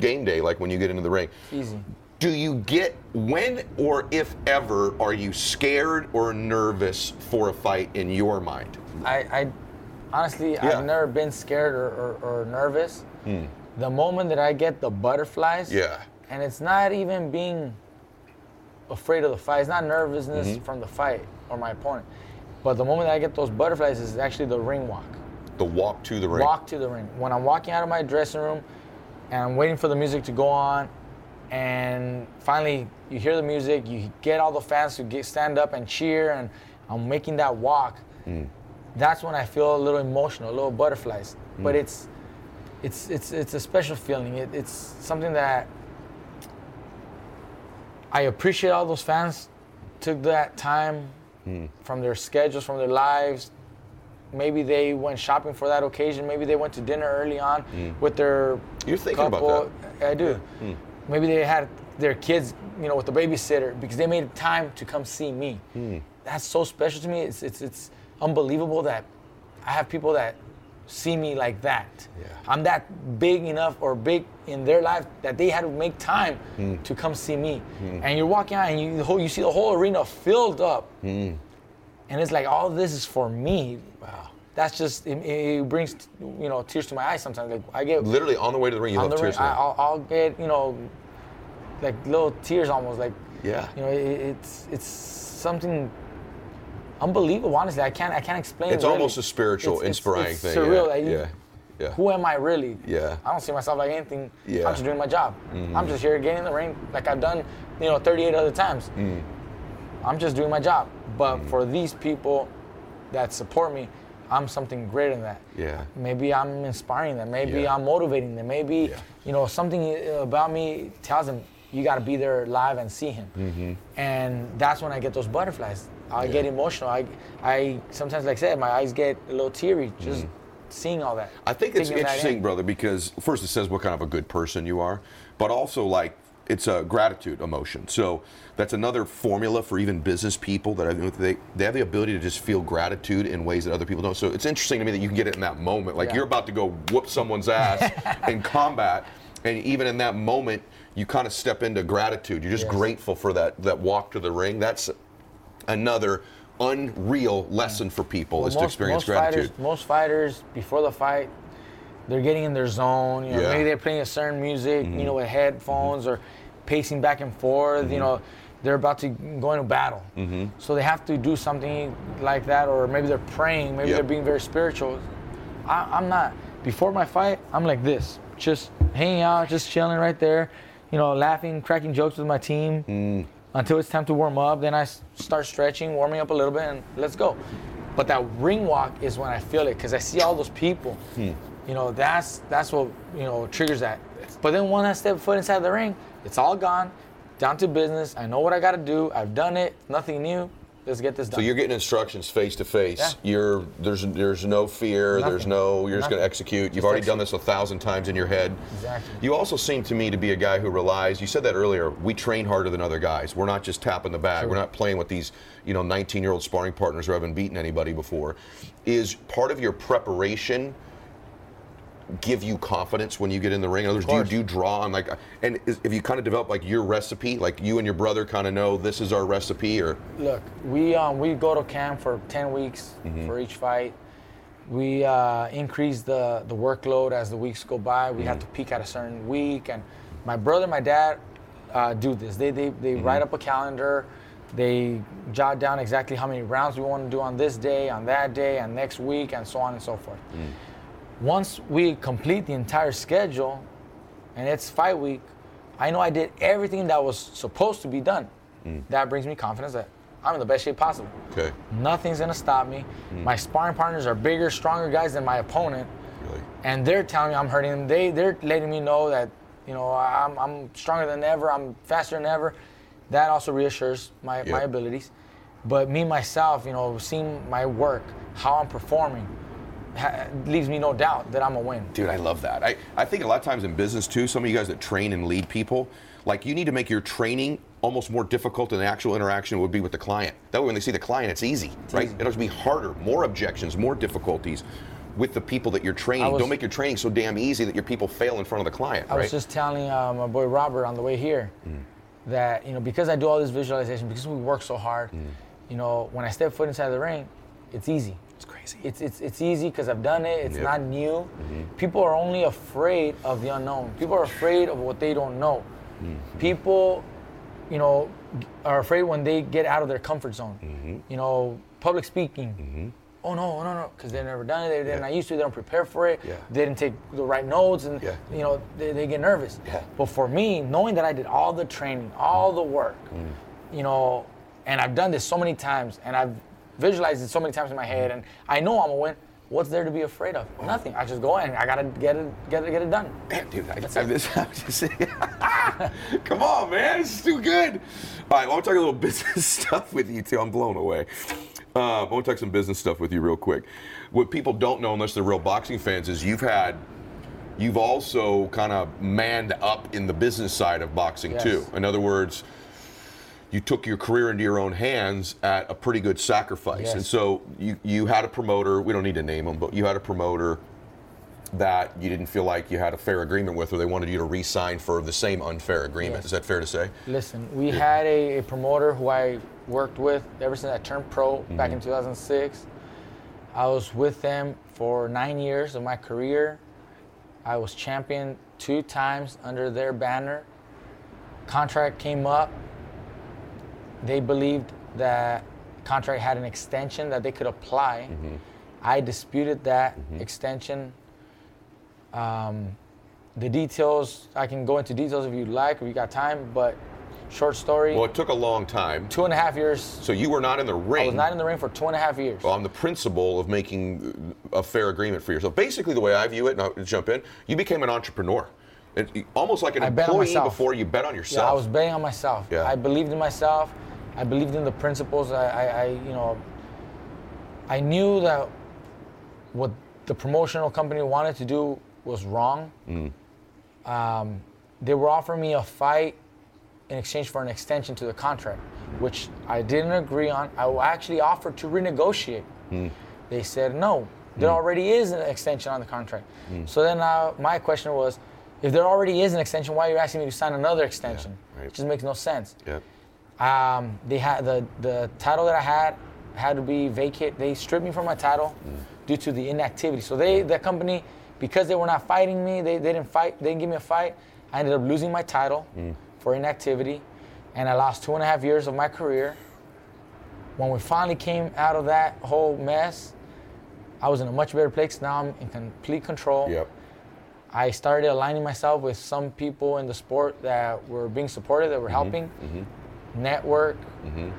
Speaker 2: game day, like when you get into the ring.
Speaker 3: Easy.
Speaker 2: Do you get when or if ever are you scared or nervous for a fight in your mind?
Speaker 3: I, I honestly,
Speaker 2: Yeah.
Speaker 3: I've never been scared or, or, or nervous. The moment that I get the butterflies,
Speaker 2: Yeah.
Speaker 3: and it's not even being afraid of the fight. It's not nervousness
Speaker 2: Mm-hmm.
Speaker 3: from the fight or my opponent. But the moment that I get those butterflies is actually the ring walk.
Speaker 2: The walk to the ring.
Speaker 3: Walk to the ring. When I'm walking out of my dressing room and I'm waiting for the music to go on, and finally you hear the music, you get all the fans to get stand up and cheer, and I'm making that walk. That's when I feel a little emotional, a little butterflies. But mm. it's it's it's it's a special feeling. It, it's something that I appreciate all those fans took that time mm. from their schedules, from their lives. Maybe they went shopping for that occasion. Maybe they went to dinner early on mm. with their
Speaker 2: You're thinking about
Speaker 3: couple. I do. Maybe they had their kids, you know, with the babysitter because they made time to come see me. That's so special to me. It's it's it's unbelievable that I have people that see me like that.
Speaker 2: Yeah.
Speaker 3: I'm that big enough or big in their life that they had to make time hmm. to come see me. Hmm. And you're walking out and you the whole, you see the whole arena filled up. Hmm. And it's like all this is for me. Wow. That's just it, it brings you know tears to my eyes sometimes. Like I get
Speaker 2: Literally on the way to the ring, you
Speaker 3: on
Speaker 2: have
Speaker 3: the ring,
Speaker 2: tears.
Speaker 3: I, I'll, I'll get you know like little tears almost like
Speaker 2: Yeah.
Speaker 3: you know it, it's it's something unbelievable honestly i can't i can't explain
Speaker 2: It's
Speaker 3: it really.
Speaker 2: almost a spiritual,
Speaker 3: It's- it's-
Speaker 2: inspiring
Speaker 3: it's
Speaker 2: thing.
Speaker 3: surreal
Speaker 2: yeah.
Speaker 3: like,
Speaker 2: yeah. Yeah.
Speaker 3: who am i really
Speaker 2: Yeah.
Speaker 3: i don't see myself like anything
Speaker 2: Yeah. Mm-hmm.
Speaker 3: i'm just doing my job i'm just here getting in the ring like i've done you know 38 other times
Speaker 2: Mm.
Speaker 3: i'm just doing my job but for these people that support me i'm something greater than that
Speaker 2: Yeah.
Speaker 3: maybe i'm inspiring them maybe
Speaker 2: Yeah.
Speaker 3: i'm motivating them maybe
Speaker 2: Yeah.
Speaker 3: you know something about me tells them you got to be there live and see him
Speaker 2: Mm-hmm.
Speaker 3: and that's when i get those butterflies i
Speaker 2: Yeah.
Speaker 3: get emotional i i sometimes like i said my eyes get a little teary just seeing all that
Speaker 2: Mm-hmm. I think it's interesting,
Speaker 3: in.
Speaker 2: brother, because first it says what kind of a good person you are, but also like it's a gratitude emotion. So that's another formula for even business people that I, they they have the ability to just feel gratitude in ways that other people don't. So it's interesting to me that you can get it in that moment, like
Speaker 3: Yeah.
Speaker 2: you're about to go whoop someone's ass in combat, and even in that moment you kind of step into gratitude. You're just
Speaker 3: Yes.
Speaker 2: grateful for that that walk to the ring. That's another unreal lesson for people is to experience gratitude.
Speaker 3: Fighters, most fighters before the fight, they're getting in their zone. You know,
Speaker 2: Yeah. Mm-hmm.
Speaker 3: maybe they're playing a certain music, you know, with headphones or pacing back and forth.
Speaker 2: Mm-hmm.
Speaker 3: You know, they're about to go into battle, so they have to do something like that, or maybe they're praying, maybe
Speaker 2: Yep.
Speaker 3: they're being very spiritual. I, I'm not. Before my fight, I'm like this, just hanging out, just chilling right there, you know, laughing, cracking jokes with my team
Speaker 2: Mm.
Speaker 3: Until it's time to warm up. Then I start stretching, warming up a little bit, and let's go. But that ring walk is when I feel it because I see all those people.
Speaker 2: Hmm.
Speaker 3: You know, that's that's what you know triggers that. But then when I step foot inside the ring, it's all gone, down to business. I know what I got to do. I've done it. Nothing new. Let's get this done.
Speaker 2: So you're getting instructions face to face. You're there's there's no fear. There's no you're just going to execute. You've
Speaker 3: Just
Speaker 2: already done this a thousand times in your head.
Speaker 3: Exactly.
Speaker 2: You also seem to me to be a guy who relies. You said that earlier. We train harder than other guys. We're not just tapping the bag. We're not playing with these you know 19 year old sparring partners who haven't beaten anybody before. Is part of your preparation give you confidence when you get in the ring? In other words, do you, do draw on like, and is, if you kind of develop like your recipe, like you and your brother kind of know this is our recipe, or
Speaker 3: Look, we um, we go to camp for 10 weeks
Speaker 2: Mm-hmm.
Speaker 3: for each fight. We uh, increase the, the workload as the weeks go by. We have
Speaker 2: Mm-hmm.
Speaker 3: to peak at a certain week. And my brother my dad uh, do this. They, they, they
Speaker 2: Mm-hmm.
Speaker 3: write up a calendar. They jot down exactly how many rounds we want to do on this day, on that day, and next week, and so on and so forth. Once we complete the entire schedule, and it's fight week, I know I did everything that was supposed to be done.
Speaker 2: Mm.
Speaker 3: That brings me confidence that I'm in the best shape possible.
Speaker 2: okay,
Speaker 3: Nothing's gonna stop me.
Speaker 2: Mm.
Speaker 3: My sparring partners are bigger, stronger guys than my opponent,
Speaker 2: really,
Speaker 3: and they're telling me I'm hurting them. They they're letting me know that you know I'm, I'm stronger than ever. I'm faster than ever. That also reassures my, my abilities. But me myself, you know, seeing my work, how I'm performing, ha- leaves me no doubt that I'm a win.
Speaker 2: dude, I love that. I I think a lot of times in business too, some of you guys that train and lead people, like you need to make your training almost more difficult than the actual interaction would be with the client. That way, when they see the client, it's easy, right?
Speaker 3: easy.
Speaker 2: It'll be harder, more objections, more difficulties. With the people that you're training,
Speaker 3: was-
Speaker 2: don't make your training so damn easy that your people fail in front of the client,
Speaker 3: I
Speaker 2: right?
Speaker 3: was just telling uh, my boy Robert on the way here that you know because I do all this visualization, because we work so hard, you know, when I step foot inside the ring, it's easy.
Speaker 2: It's crazy.
Speaker 3: It's it's it's easy because I've done it. It's
Speaker 2: Yep.
Speaker 3: not new. Mm-hmm. People are only afraid of the unknown. People are afraid of what they don't know. Mm-hmm. People, you know, are afraid when they get out of their comfort zone. Mm-hmm. You know, public speaking. Oh, oh no, no, no, because they've never done it. They, they're
Speaker 2: Yeah.
Speaker 3: not used to. it. They don't prepare for it.
Speaker 2: Yeah.
Speaker 3: They didn't take the right notes, and
Speaker 2: Yeah.
Speaker 3: you know they, they get nervous. But for me, knowing that I did all the training, all the work,
Speaker 2: Mm.
Speaker 3: you know, and I've done this so many times, and I've visualized it so many times in my head, and I know I'm gonna win. What's there to be afraid of? Nothing. I just go in. I gotta get it, get it, get it done.
Speaker 2: Man, dude, I,
Speaker 3: That's
Speaker 2: I,
Speaker 3: it.
Speaker 2: this, I was just saying, come on, man, this is too good. All right, well, I want to talk a little business stuff with you too. I'm blown away. Uh, I want to talk some business stuff with you real quick. What people don't know, unless they're real boxing fans, is you've had, you've also kind of manned up in the business side of boxing
Speaker 3: Yes.
Speaker 2: too. In other words, you took your career into your own hands at a pretty good sacrifice.
Speaker 3: Yes.
Speaker 2: And so you, you had a promoter, we don't need to name him, but you had a promoter that you didn't feel like you had a fair agreement with, or they wanted you to re-sign for the same unfair agreement.
Speaker 3: Yes.
Speaker 2: Is that fair to say?
Speaker 3: Listen, we had a, a promoter who I worked with ever since I turned pro back
Speaker 2: Mm-hmm.
Speaker 3: in 2006. I was with them for nine years of my career. I was champion two times under their banner. Contract came up. They believed that contract had an extension that they could apply.
Speaker 2: Mm-hmm.
Speaker 3: I disputed that extension. Um, the details, I can go into details if you'd like, if you got time, but short story,
Speaker 2: Well, it took a long time.
Speaker 3: two and a half years.
Speaker 2: So you were not in the ring
Speaker 3: I was not in the ring for two and a half years.
Speaker 2: on the principle of making a fair agreement for yourself. Basically, the way I view it, and I'll jump in, you became an entrepreneur. It, almost like an
Speaker 3: I
Speaker 2: employee before you bet on
Speaker 3: Yeah,
Speaker 2: yourself.
Speaker 3: I was betting on myself.
Speaker 2: Yeah.
Speaker 3: I believed in myself. I believed in the principles. I, I, I, you know, I knew that what the promotional company wanted to do was wrong.
Speaker 2: Mm.
Speaker 3: Um, they were offering me a fight in exchange for an extension to the contract, which I didn't agree on. I actually offered to renegotiate.
Speaker 2: Mm.
Speaker 3: They said no. There already is an extension on the contract.
Speaker 2: Mm.
Speaker 3: So then uh, my question was, if there already is an extension, why are you asking me to sign another extension?
Speaker 2: right.
Speaker 3: It just makes no sense.
Speaker 2: Yep.
Speaker 3: Um, they had the the title that I had had to be vacant. They stripped me from my title due to the inactivity. So they the company because they were not fighting me, they, they didn't fight. They didn't give me a fight. I ended up losing my title for inactivity, and I lost two and a half years of my career. When we finally came out of that whole mess, I was in a much better place. Now I'm in complete control.
Speaker 2: Yep.
Speaker 3: I started aligning myself with some people in the sport that were being supported, that were mm-hmm. helping, mm-hmm. network, mm-hmm.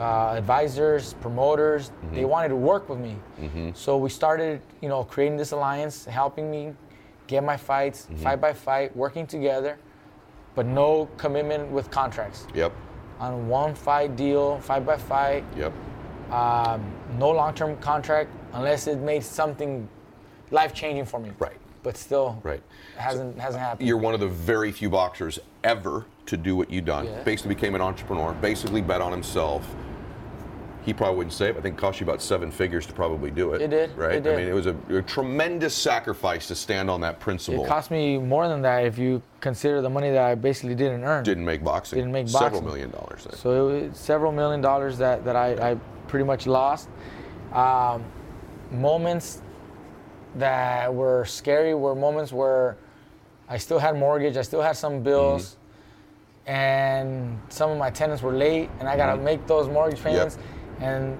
Speaker 3: uh, advisors, promoters. They wanted to work with me. So we started, you know, creating this alliance, helping me get my fights, fight by fight, working together, but no commitment with contracts.
Speaker 2: Yep.
Speaker 3: on one fight deal, fight by fight.
Speaker 2: Yep.
Speaker 3: Um, no long-term contract unless it made something life-changing for me.
Speaker 2: Right.
Speaker 3: But still,
Speaker 2: Right.
Speaker 3: hasn't hasn't happened.
Speaker 2: You're one of the very few boxers ever to do what you've done.
Speaker 3: Yeah.
Speaker 2: Basically became an entrepreneur, basically bet on himself. He probably wouldn't say it. but I think it cost you about seven figures to probably do it.
Speaker 3: It did,
Speaker 2: Right?
Speaker 3: it did.
Speaker 2: I mean, it was a, a tremendous sacrifice to stand on that principle.
Speaker 3: It cost me more than that if you consider the money that I basically didn't earn.
Speaker 2: Didn't make boxing.
Speaker 3: Didn't make boxing.
Speaker 2: Several million dollars. Then.
Speaker 3: So it was several million dollars that, that I, I pretty much lost. Um, moments that were scary were moments where I still had mortgage, I still had some bills,
Speaker 2: Mm-hmm.
Speaker 3: and some of my tenants were late, and I got to
Speaker 2: Mhm.
Speaker 3: make those mortgage payments. And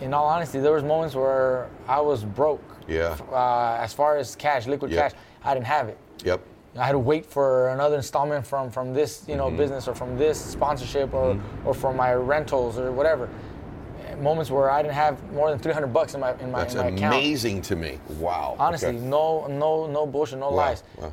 Speaker 3: in all honesty, there was moments where I was broke.
Speaker 2: Yeah.
Speaker 3: Uh, as far as cash, liquid
Speaker 2: Yep.
Speaker 3: cash, I didn't have it.
Speaker 2: Yep.
Speaker 3: I had to wait for another installment from from this you know
Speaker 2: Mm-hmm.
Speaker 3: business or from this sponsorship or or from my rentals or whatever. Moments where I didn't have more than 300 bucks in my in my,
Speaker 2: That's
Speaker 3: in my account.
Speaker 2: amazing to me. Wow.
Speaker 3: Honestly,
Speaker 2: Okay.
Speaker 3: no no no bullshit, no
Speaker 2: Wow.
Speaker 3: lies.
Speaker 2: Wow.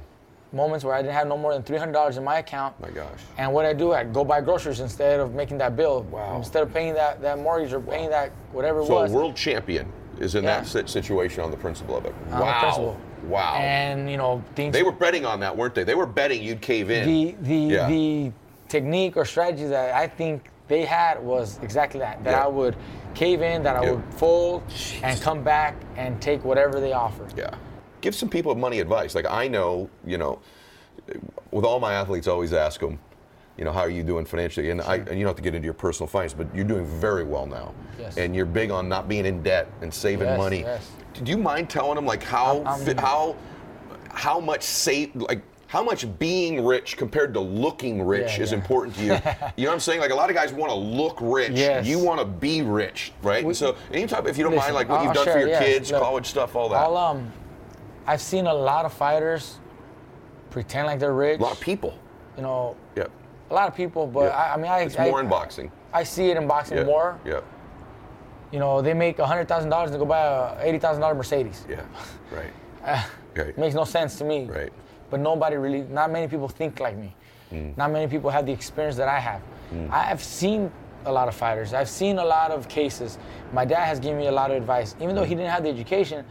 Speaker 3: Moments where I didn't have no more than 300 dollars in my account.
Speaker 2: My gosh.
Speaker 3: And what I do, I go buy groceries instead of making that bill.
Speaker 2: Wow.
Speaker 3: Instead of paying that, that mortgage or paying that whatever it
Speaker 2: So
Speaker 3: was.
Speaker 2: a world champion is in
Speaker 3: Yeah.
Speaker 2: that situation on the principle of it.
Speaker 3: on
Speaker 2: wow. Wow.
Speaker 3: And you know things.
Speaker 2: they were betting on that, weren't they? They were betting you'd cave in.
Speaker 3: the the
Speaker 2: Yeah.
Speaker 3: the technique or strategy that I think they had was exactly that. That
Speaker 2: Yeah.
Speaker 3: I would cave in, that I
Speaker 2: Yeah.
Speaker 3: would fold and come back and take whatever they offer.
Speaker 2: Yeah. Give some people money advice. Like I know, you know, with all my athletes, I always ask them, you know, how are you doing financially? And, I, and you don't have to get into your personal finance, but you're doing very well now.
Speaker 3: Yes.
Speaker 2: And you're big on not being in debt and saving
Speaker 3: Yes,
Speaker 2: money.
Speaker 3: yes.
Speaker 2: Do you mind telling them like how
Speaker 3: I'm- I'm-
Speaker 2: how how much save like how much being rich compared to looking rich
Speaker 3: Yeah,
Speaker 2: is
Speaker 3: yeah.
Speaker 2: important to you? you know what I'm saying? Like a lot of guys want to look rich.
Speaker 3: Yes.
Speaker 2: You want to be rich, right?
Speaker 3: We-
Speaker 2: so, talk if you don't mind, like what
Speaker 3: I'll-
Speaker 2: you've done for your
Speaker 3: yes.
Speaker 2: kids,
Speaker 3: Look,
Speaker 2: college stuff, all that.
Speaker 3: I'll um, I've seen a lot of fighters pretend like they're rich.
Speaker 2: a lot of people.
Speaker 3: You know,
Speaker 2: Yeah.
Speaker 3: a lot of people, but
Speaker 2: Yeah.
Speaker 3: I, I mean, I
Speaker 2: It's
Speaker 3: I,
Speaker 2: more in boxing.
Speaker 3: I see it in boxing
Speaker 2: Yeah.
Speaker 3: more.
Speaker 2: Yeah.
Speaker 3: You know, they make hundred thousand dollars to go buy a eighty thousand dollar Mercedes.
Speaker 2: Yeah. Right. Right.
Speaker 3: It makes no sense to me.
Speaker 2: Right.
Speaker 3: But nobody really, not many people think like me.
Speaker 2: Mm.
Speaker 3: Not many people have the experience that I have. I've seen a lot of fighters. I've seen a lot of cases. My dad has given me a lot of advice, even though he didn't have the education,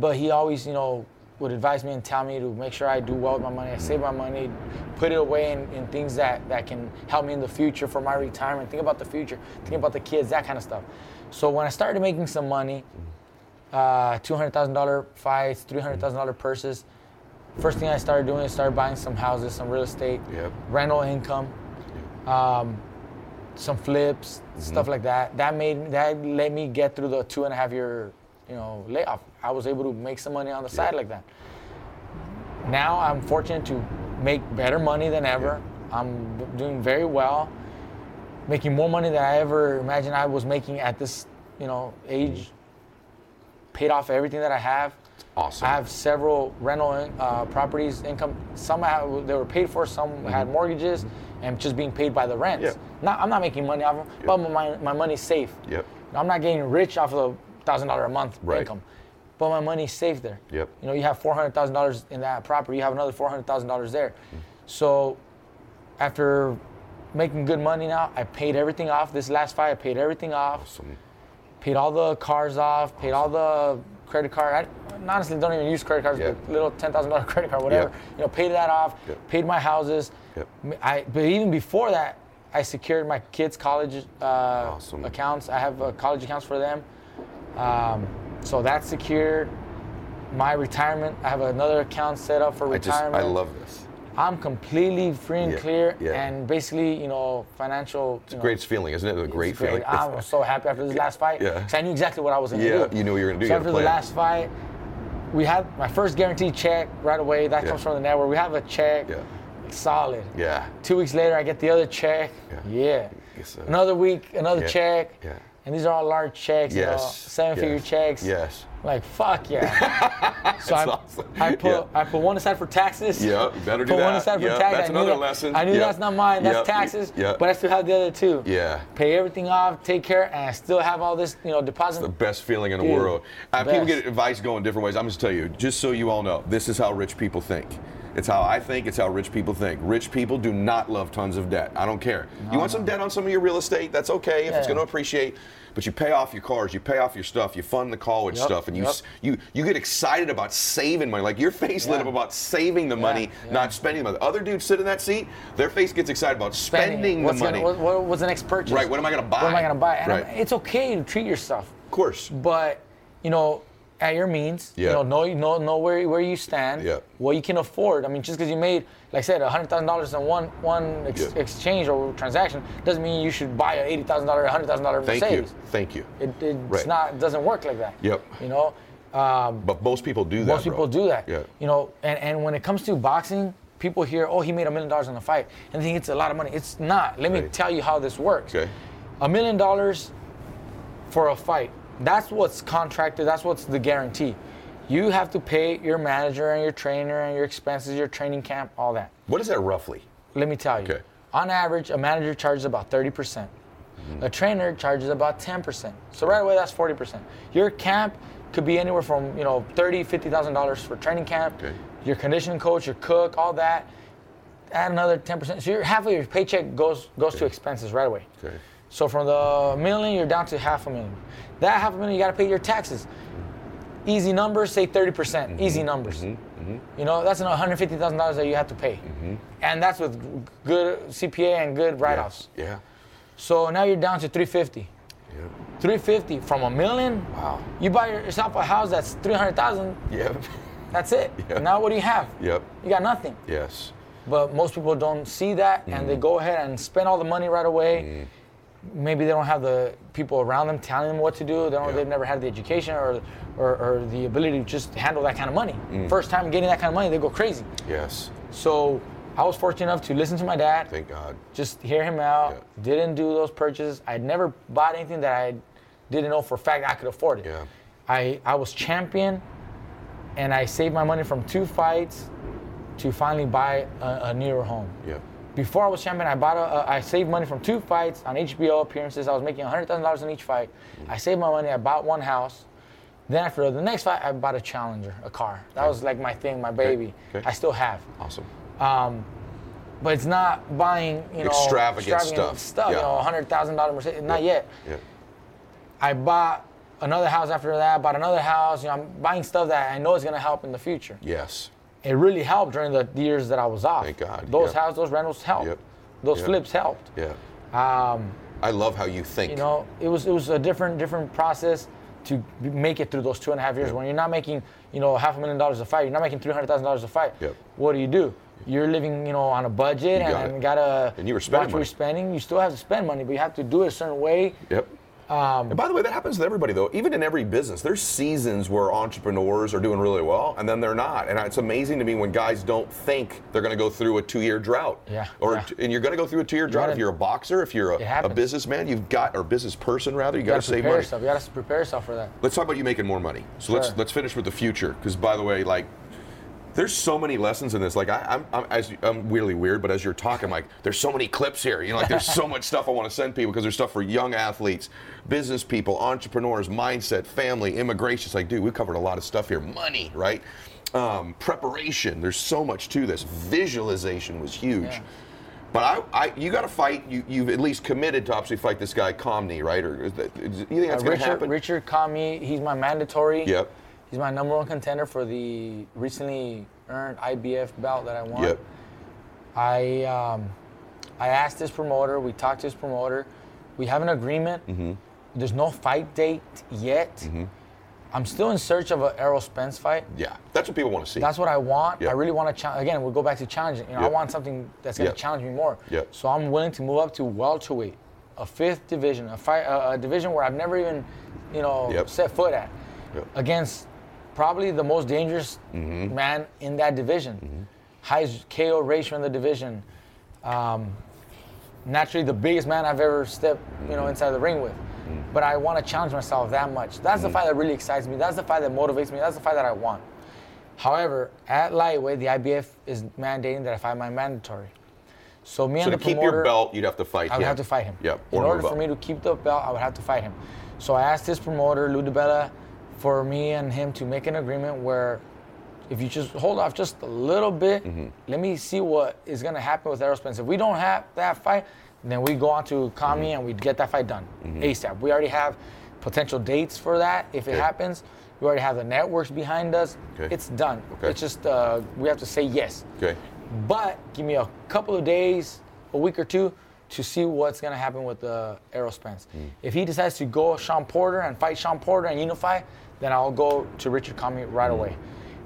Speaker 3: but he always, you know, would advise me and tell me to make sure I do well with my money, I save my money, put it away in, in things that, that can help me in the future for my retirement. Think about the future, think about the kids, that kind of stuff. So when I started making some money, uh, $200,000 fights, $300,000 purses. First thing I started doing is started buying some houses, some real estate,
Speaker 2: Yep.
Speaker 3: rental income, um, some flips,
Speaker 2: Mm-hmm.
Speaker 3: stuff like that. That made that let me get through the two and a half year, you know, layoff. I was able to make some money on the side like that. Now I'm fortunate to make better money than ever. I'm doing very well, making more money than I ever imagined I was making at this, you know, age. Paid off everything that I have.
Speaker 2: Awesome.
Speaker 3: I have several rental uh, properties, income. Some I have, they were paid for, some had mortgages, and just being paid by the rents.
Speaker 2: Mm-hmm. Yeah.
Speaker 3: Not, I'm not making money off them, but my, my money's safe.
Speaker 2: Yep.
Speaker 3: I'm not getting rich off of the thousand dollar a month
Speaker 2: Right.
Speaker 3: income, but my money's safe there.
Speaker 2: Yep.
Speaker 3: You know, you have four hundred thousand dollars in that property, you have another four hundred thousand dollars there.
Speaker 2: Mm-hmm.
Speaker 3: So, after making good money now, I paid everything off. This last fight, I paid everything off
Speaker 2: Awesome.
Speaker 3: paid all the cars off, paid all the credit card. I honestly don't even use credit cards,
Speaker 2: Yeah.
Speaker 3: but little ten thousand dollar credit card, whatever.
Speaker 2: Yeah.
Speaker 3: You know, paid that off,
Speaker 2: Yeah.
Speaker 3: paid my houses. I, but even before that, I secured my kids' college uh,
Speaker 2: Awesome.
Speaker 3: accounts. I have uh, college accounts for them, um, so that's secured. My retirement, I have another account set up for
Speaker 2: I just
Speaker 3: retirement.
Speaker 2: I love this.
Speaker 3: I'm completely free and
Speaker 2: Yeah,
Speaker 3: clear,
Speaker 2: yeah.
Speaker 3: and basically, you know, financial.
Speaker 2: It's a
Speaker 3: know,
Speaker 2: great feeling, isn't it? A great
Speaker 3: great.
Speaker 2: feeling.
Speaker 3: I was so happy after this last fight.
Speaker 2: Yeah.
Speaker 3: 'cause I knew exactly what I was going to
Speaker 2: Yeah,
Speaker 3: do.
Speaker 2: you knew what you were gonna do.
Speaker 3: So after the last fight, we had my first guaranteed check right away. That
Speaker 2: Yeah.
Speaker 3: comes from the network. We have a check.
Speaker 2: Yeah.
Speaker 3: Solid.
Speaker 2: Yeah.
Speaker 3: Two weeks later, I get the other check.
Speaker 2: Yeah.
Speaker 3: Yeah.
Speaker 2: Uh,
Speaker 3: Another week, another
Speaker 2: Yeah.
Speaker 3: check.
Speaker 2: Yeah.
Speaker 3: And these are all large checks. You know,
Speaker 2: Yes.
Speaker 3: seven-figure
Speaker 2: yes,
Speaker 3: checks.
Speaker 2: Yes.
Speaker 3: Like fuck yeah. so I,
Speaker 2: awesome.
Speaker 3: I put
Speaker 2: Yeah.
Speaker 3: I put one aside for taxes.
Speaker 2: Yeah, better do
Speaker 3: put one
Speaker 2: that.
Speaker 3: aside for
Speaker 2: Yeah,
Speaker 3: taxes.
Speaker 2: that's
Speaker 3: I knew
Speaker 2: another
Speaker 3: that-
Speaker 2: lesson.
Speaker 3: I knew
Speaker 2: Yeah.
Speaker 3: that's not mine. That's taxes.
Speaker 2: yeah.
Speaker 3: But I still have the other two.
Speaker 2: Yeah.
Speaker 3: Pay everything off, take care, and I still have all this, you know, deposit.
Speaker 2: The best feeling in the
Speaker 3: Dude,
Speaker 2: world. Uh, people get advice going different ways. I'm just tell you, just so you all know, this is how rich people think. It's how I think. It's how rich people think. Rich people do not love tons of debt. I don't care. you want some debt on some of your real estate? That's okay if it's going to appreciate. But you pay off your cars, you pay off your stuff, you fund the college
Speaker 3: Yep,
Speaker 2: stuff, and you
Speaker 3: yep.
Speaker 2: you you get excited about saving money. Like your face lit up about saving the money,
Speaker 3: yeah.
Speaker 2: not spending the money. Other dudes sit in that seat, their face gets excited about spending,
Speaker 3: what's
Speaker 2: the money.
Speaker 3: Gonna, what, what- what's the next purchase?
Speaker 2: Right, what am I gonna buy?
Speaker 3: What am I gonna buy? And I'm-
Speaker 2: Right.
Speaker 3: it's okay to treat yourself,
Speaker 2: of course.
Speaker 3: but you know, at your means,
Speaker 2: Yeah.
Speaker 3: you know, know know know where where you stand,
Speaker 2: Yeah.
Speaker 3: what you can afford. I mean, just because you made, like I said, hundred thousand dollars in one one ex-
Speaker 2: Yeah.
Speaker 3: exchange or transaction doesn't mean you should buy a eighty thousand dollar, hundred thousand dollar
Speaker 2: Thank
Speaker 3: Mercedes.
Speaker 2: you. Thank you.
Speaker 3: It, it's
Speaker 2: Right.
Speaker 3: not it doesn't work like that.
Speaker 2: Yep.
Speaker 3: You know. Um,
Speaker 2: But most people do that.
Speaker 3: most people
Speaker 2: bro.
Speaker 3: do that.
Speaker 2: Yeah.
Speaker 3: You know, and, and when it comes to boxing, people hear, oh, he made a million dollars on the fight, and they think it's a lot of money. It's not. Let me tell you how this works.
Speaker 2: Okay.
Speaker 3: A million dollars for a fight. That's what's contracted. That's what's the guarantee. You have to pay your manager and your trainer and your expenses, your training camp, all that.
Speaker 2: What is that roughly?
Speaker 3: Let me tell you.
Speaker 2: Okay.
Speaker 3: On average, a manager charges about 30%. percent A trainer charges about 10%. So right away, that's 40%. Your camp could be anywhere from, you know, 30, 50,000 dollars for training camp.
Speaker 2: Okay.
Speaker 3: Your conditioning coach, your cook, all that. Add another 10%. So your half of your paycheck goes goes to expenses right away.
Speaker 2: Okay.
Speaker 3: So from the million, you're down to half a million. That half a million, you got to pay your taxes. Easy numbers, say 30%.
Speaker 2: Mm-hmm.
Speaker 3: Easy numbers. You know, that's another $150,000 that you have to pay.
Speaker 2: Mm-hmm.
Speaker 3: And that's with good CPA and good write-offs.
Speaker 2: Yeah.
Speaker 3: So now you're down to 350.
Speaker 2: Yeah.
Speaker 3: 350 from a million.
Speaker 2: Wow.
Speaker 3: You buy yourself a house that's 300,000.
Speaker 2: Yeah.
Speaker 3: That's it.
Speaker 2: Yeah.
Speaker 3: Now what do you have?
Speaker 2: Yep.
Speaker 3: You got nothing.
Speaker 2: Yes.
Speaker 3: But most people don't see that and
Speaker 2: Mm-hmm.
Speaker 3: they go ahead and spend all the money right away. Maybe they don't have the people around them telling them what to do. They don't,
Speaker 2: Yeah.
Speaker 3: They've never had the education or, or, or the ability to just handle that kind of money.
Speaker 2: Mm.
Speaker 3: First time getting that kind of money, they go crazy.
Speaker 2: Yes.
Speaker 3: So I was fortunate enough to listen to my dad,
Speaker 2: Thank God.
Speaker 3: just hear him out.
Speaker 2: Yeah.
Speaker 3: Didn't do those purchases. I'd never bought anything that I didn't know for a fact I could afford it.
Speaker 2: Yeah.
Speaker 3: I, I was champion and I saved my money from two fights to finally buy a, a newer home.
Speaker 2: Yeah.
Speaker 3: Before I was champion, I bought a, a, I saved money from two fights on HBO appearances. I was making $100,000 in each fight. I saved my money. I bought one house. Then after the next fight, I bought a Challenger, a car. That was like my thing, my baby.
Speaker 2: Okay.
Speaker 3: I still have.
Speaker 2: Awesome.
Speaker 3: Um, but it's not buying, you know,
Speaker 2: Extravagant stuff.
Speaker 3: stuff.
Speaker 2: Yeah.
Speaker 3: You know, hundred thousand dollar Mercedes. Not
Speaker 2: Yeah.
Speaker 3: yet.
Speaker 2: Yeah.
Speaker 3: I bought another house after that. Bought another house. You know, I'm buying stuff that I know is gonna help in the future.
Speaker 2: Yes.
Speaker 3: It really helped during the years that I was off.
Speaker 2: Thank God,
Speaker 3: Those
Speaker 2: yep.
Speaker 3: houses, those rentals helped.
Speaker 2: Yep.
Speaker 3: Those
Speaker 2: Yep.
Speaker 3: flips helped.
Speaker 2: Yeah.
Speaker 3: Um,
Speaker 2: I love how you think.
Speaker 3: you know, it was it was a different different process to make it through those two and a half years.
Speaker 2: Yep.
Speaker 3: When you're not making, you know, half a million dollars a fight, you're not making three hundred thousand dollars a fight.
Speaker 2: Yep.
Speaker 3: What do you do? You're living, you know, on a budget
Speaker 2: You got
Speaker 3: and, gotta
Speaker 2: And you were spending
Speaker 3: watch what
Speaker 2: money.
Speaker 3: you're spending. You still have to spend money, but you have to do it a certain way.
Speaker 2: Yep.
Speaker 3: Um,
Speaker 2: and by the way, that happens to everybody though. Even in every business, there's seasons where entrepreneurs are doing really well, and then they're not. And it's amazing to me when guys don't think they're going to go through a two-year drought.
Speaker 3: Yeah,
Speaker 2: Or
Speaker 3: yeah.
Speaker 2: and you're going to go through a two-year drought if you're a boxer, if you're a, a businessman, you've got or business person rather, you,
Speaker 3: You
Speaker 2: got to save money.
Speaker 3: yourself. You gotta prepare yourself for that.
Speaker 2: Let's talk about you making more money. So let's let's finish with the future, because by the way, like. There's so many lessons in this. Like I, I'm, I'm, as, I'm really weird, but as you're talking, like there's so many clips here. You know, like there's so much stuff I want to send people because there's stuff for young athletes, business people, entrepreneurs, mindset, family, immigration. It's like, dude, we covered a lot of stuff here. Money, right? Um, preparation. There's so much to this. Visualization was huge.
Speaker 3: Yeah.
Speaker 2: But I, I, you got to fight. You, you've at least committed to obviously fight this guy Commey, right? Or is that, you think that's
Speaker 3: Uh,
Speaker 2: going to
Speaker 3: Richard
Speaker 2: happen?
Speaker 3: Richard Commey, he's my mandatory.
Speaker 2: Yep.
Speaker 3: He's my number one contender for the recently earned IBF belt that I won.
Speaker 2: Yep.
Speaker 3: I um, I asked his promoter. We talked to his promoter. We have an agreement.
Speaker 2: Mm-hmm.
Speaker 3: There's no fight date yet. Mm-hmm. I'm still in search of an Errol Spence fight.
Speaker 2: Yeah, that's what people want to see.
Speaker 3: That's what I want.
Speaker 2: Yep.
Speaker 3: I really want to challenge. Again, we'll go back to challenging. You know, I want something that's going to
Speaker 2: Yep.
Speaker 3: challenge me more.
Speaker 2: Yep.
Speaker 3: So I'm willing to move up to welterweight, a fifth division, a fight, a, a division where I've never even, you know,
Speaker 2: Yep.
Speaker 3: set foot at,
Speaker 2: Yep.
Speaker 3: against probably the most dangerous
Speaker 2: Mm-hmm.
Speaker 3: man in that division. Highest KO ratio in the division. Um, naturally, the biggest man I've ever stepped, you know, inside the ring with. But I want to challenge myself that much. That's the fight that really excites me. That's the fight that motivates me. That's the fight that I want. However, at lightweight, the IBF is mandating that I fight my mandatory. So me
Speaker 2: so
Speaker 3: and
Speaker 2: to
Speaker 3: the
Speaker 2: keep
Speaker 3: promoter,
Speaker 2: your belt, you'd have to fight
Speaker 3: I would
Speaker 2: him.
Speaker 3: have to fight him.
Speaker 2: Yep.
Speaker 3: In order for me to keep the belt, I would have to fight him. So I asked his promoter, Lou DiBella, for me and him to make an agreement where if you just hold off just a little bit,
Speaker 2: Mm-hmm.
Speaker 3: let me see what is gonna happen with Errol Spence. If we don't have that fight, then we go on to Commey
Speaker 2: Mm-hmm.
Speaker 3: and we get that fight done ASAP. We already have potential dates for that if it
Speaker 2: Okay.
Speaker 3: happens. We already have the networks behind us.
Speaker 2: Okay.
Speaker 3: It's done.
Speaker 2: Okay.
Speaker 3: It's just uh, we have to say yes.
Speaker 2: Okay.
Speaker 3: But give me a couple of days, a week or two, to see what's gonna happen with the Errol Spence.
Speaker 2: Mm.
Speaker 3: If he decides to go Shawn Porter and fight Shawn Porter and unify, then I'll go to Richard Commey right away.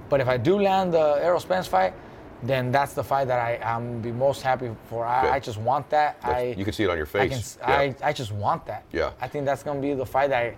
Speaker 3: But if I do land the Errol Spence fight, then that's the fight that I am be most happy for. I, I just want that.
Speaker 2: That's-
Speaker 3: I
Speaker 2: you can see it on your
Speaker 3: I, can,
Speaker 2: face. Yeah.
Speaker 3: I, I just want that.
Speaker 2: Yeah.
Speaker 3: I think that's gonna be the fight that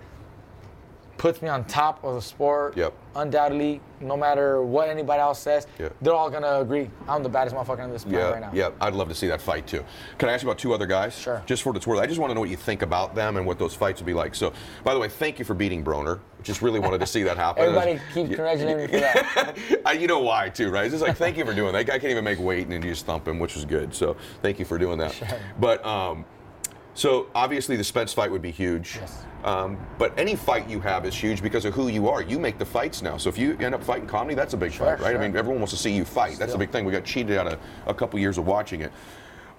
Speaker 3: puts me on top of the sport.
Speaker 2: Yep.
Speaker 3: Undoubtedly, no matter what anybody else says,
Speaker 2: Yep.
Speaker 3: they're all gonna agree I'm the baddest motherfucker in this planet
Speaker 2: Yeah,
Speaker 3: right now.
Speaker 2: yeah, I'd love to see that fight too. Can I ask you about two other guys?
Speaker 3: Sure.
Speaker 2: Just for what it's worth, I just want to know what you think about them and what those fights would be like. So, by the way, thank you for beating Broner. Just really wanted to see that happen.
Speaker 3: Everybody keeps congratulating me for that.
Speaker 2: I, you know why too, right? It's just like thank you for doing that. Guy can't even make weight, and then you just thump him, which was good. So thank you for doing that.
Speaker 3: Sure.
Speaker 2: But um, so obviously the Spence fight would be huge.
Speaker 3: Yes.
Speaker 2: Um, but any fight you have is huge because of who you are. You make the fights now. So if you end up fighting Commey, that's a big
Speaker 3: Sure,
Speaker 2: fight, right?
Speaker 3: sure.
Speaker 2: I mean, everyone wants to see you fight. That's a
Speaker 3: Still.
Speaker 2: big thing. We got cheated out of a couple years of watching it.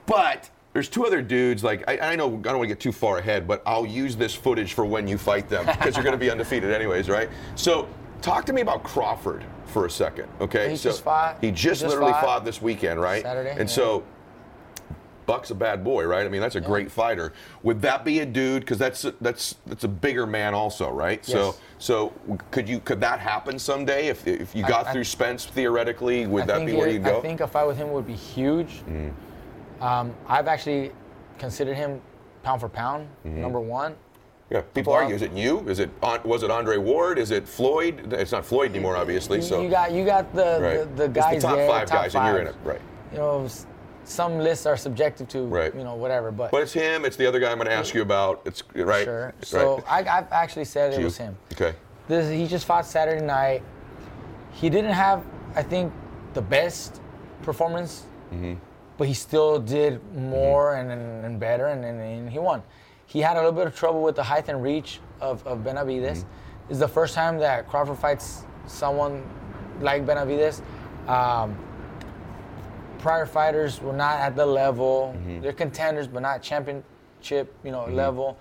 Speaker 2: But there's two other dudes. Like I, I know I don't want to get too far ahead, but I'll use this footage for when you fight them because you're going to be undefeated anyways, right? So talk to me about Crawford for a second, okay?
Speaker 3: He
Speaker 2: so
Speaker 3: just fought-
Speaker 2: He just,
Speaker 3: he just
Speaker 2: literally
Speaker 3: fought
Speaker 2: fought this weekend, right?
Speaker 3: Saturday,
Speaker 2: And
Speaker 3: yeah.
Speaker 2: so. Buck's a bad boy, right? I mean, that's a great fighter. Would that be a dude? Because that's a, that's that's a bigger man, also, right? So
Speaker 3: Yes.
Speaker 2: so could you could that happen someday if if you got
Speaker 3: I-
Speaker 2: through Spence theoretically? Would
Speaker 3: I
Speaker 2: that be where you'd go? Mm.
Speaker 3: I think a fight with him would be huge. Um, I've actually considered him pound for pound
Speaker 2: Mm-hmm.
Speaker 3: number one.
Speaker 2: Yeah, people argue. Is it you? Is it was it Andre Ward? Is it Floyd? It's not Floyd anymore, obviously.
Speaker 3: You-
Speaker 2: So
Speaker 3: you got you got the
Speaker 2: right.
Speaker 3: the, the
Speaker 2: It's the top
Speaker 3: there,
Speaker 2: five
Speaker 3: top
Speaker 2: guys, and you're in it, right?
Speaker 3: You know, some lists are subjective to
Speaker 2: Right.
Speaker 3: you know whatever, but,
Speaker 2: But it's him. It's the other guy I'm going to ask you about. It's right.
Speaker 3: sure.
Speaker 2: Right.
Speaker 3: So I, I've actually said it was him.
Speaker 2: Okay.
Speaker 3: This he just fought Saturday night. He didn't have, I think, the best performance,
Speaker 2: Mm-hmm.
Speaker 3: but he still did more and, and, and better, and, and, and he won. He had a little bit of trouble with the height and reach of, of Benavidez.
Speaker 2: Mm-hmm.
Speaker 3: It's the first time that Crawford fights someone like Benavidez. Um, prior fighters were not at the level.
Speaker 2: Mm-hmm.
Speaker 3: They're contenders, but not championship, you know, level.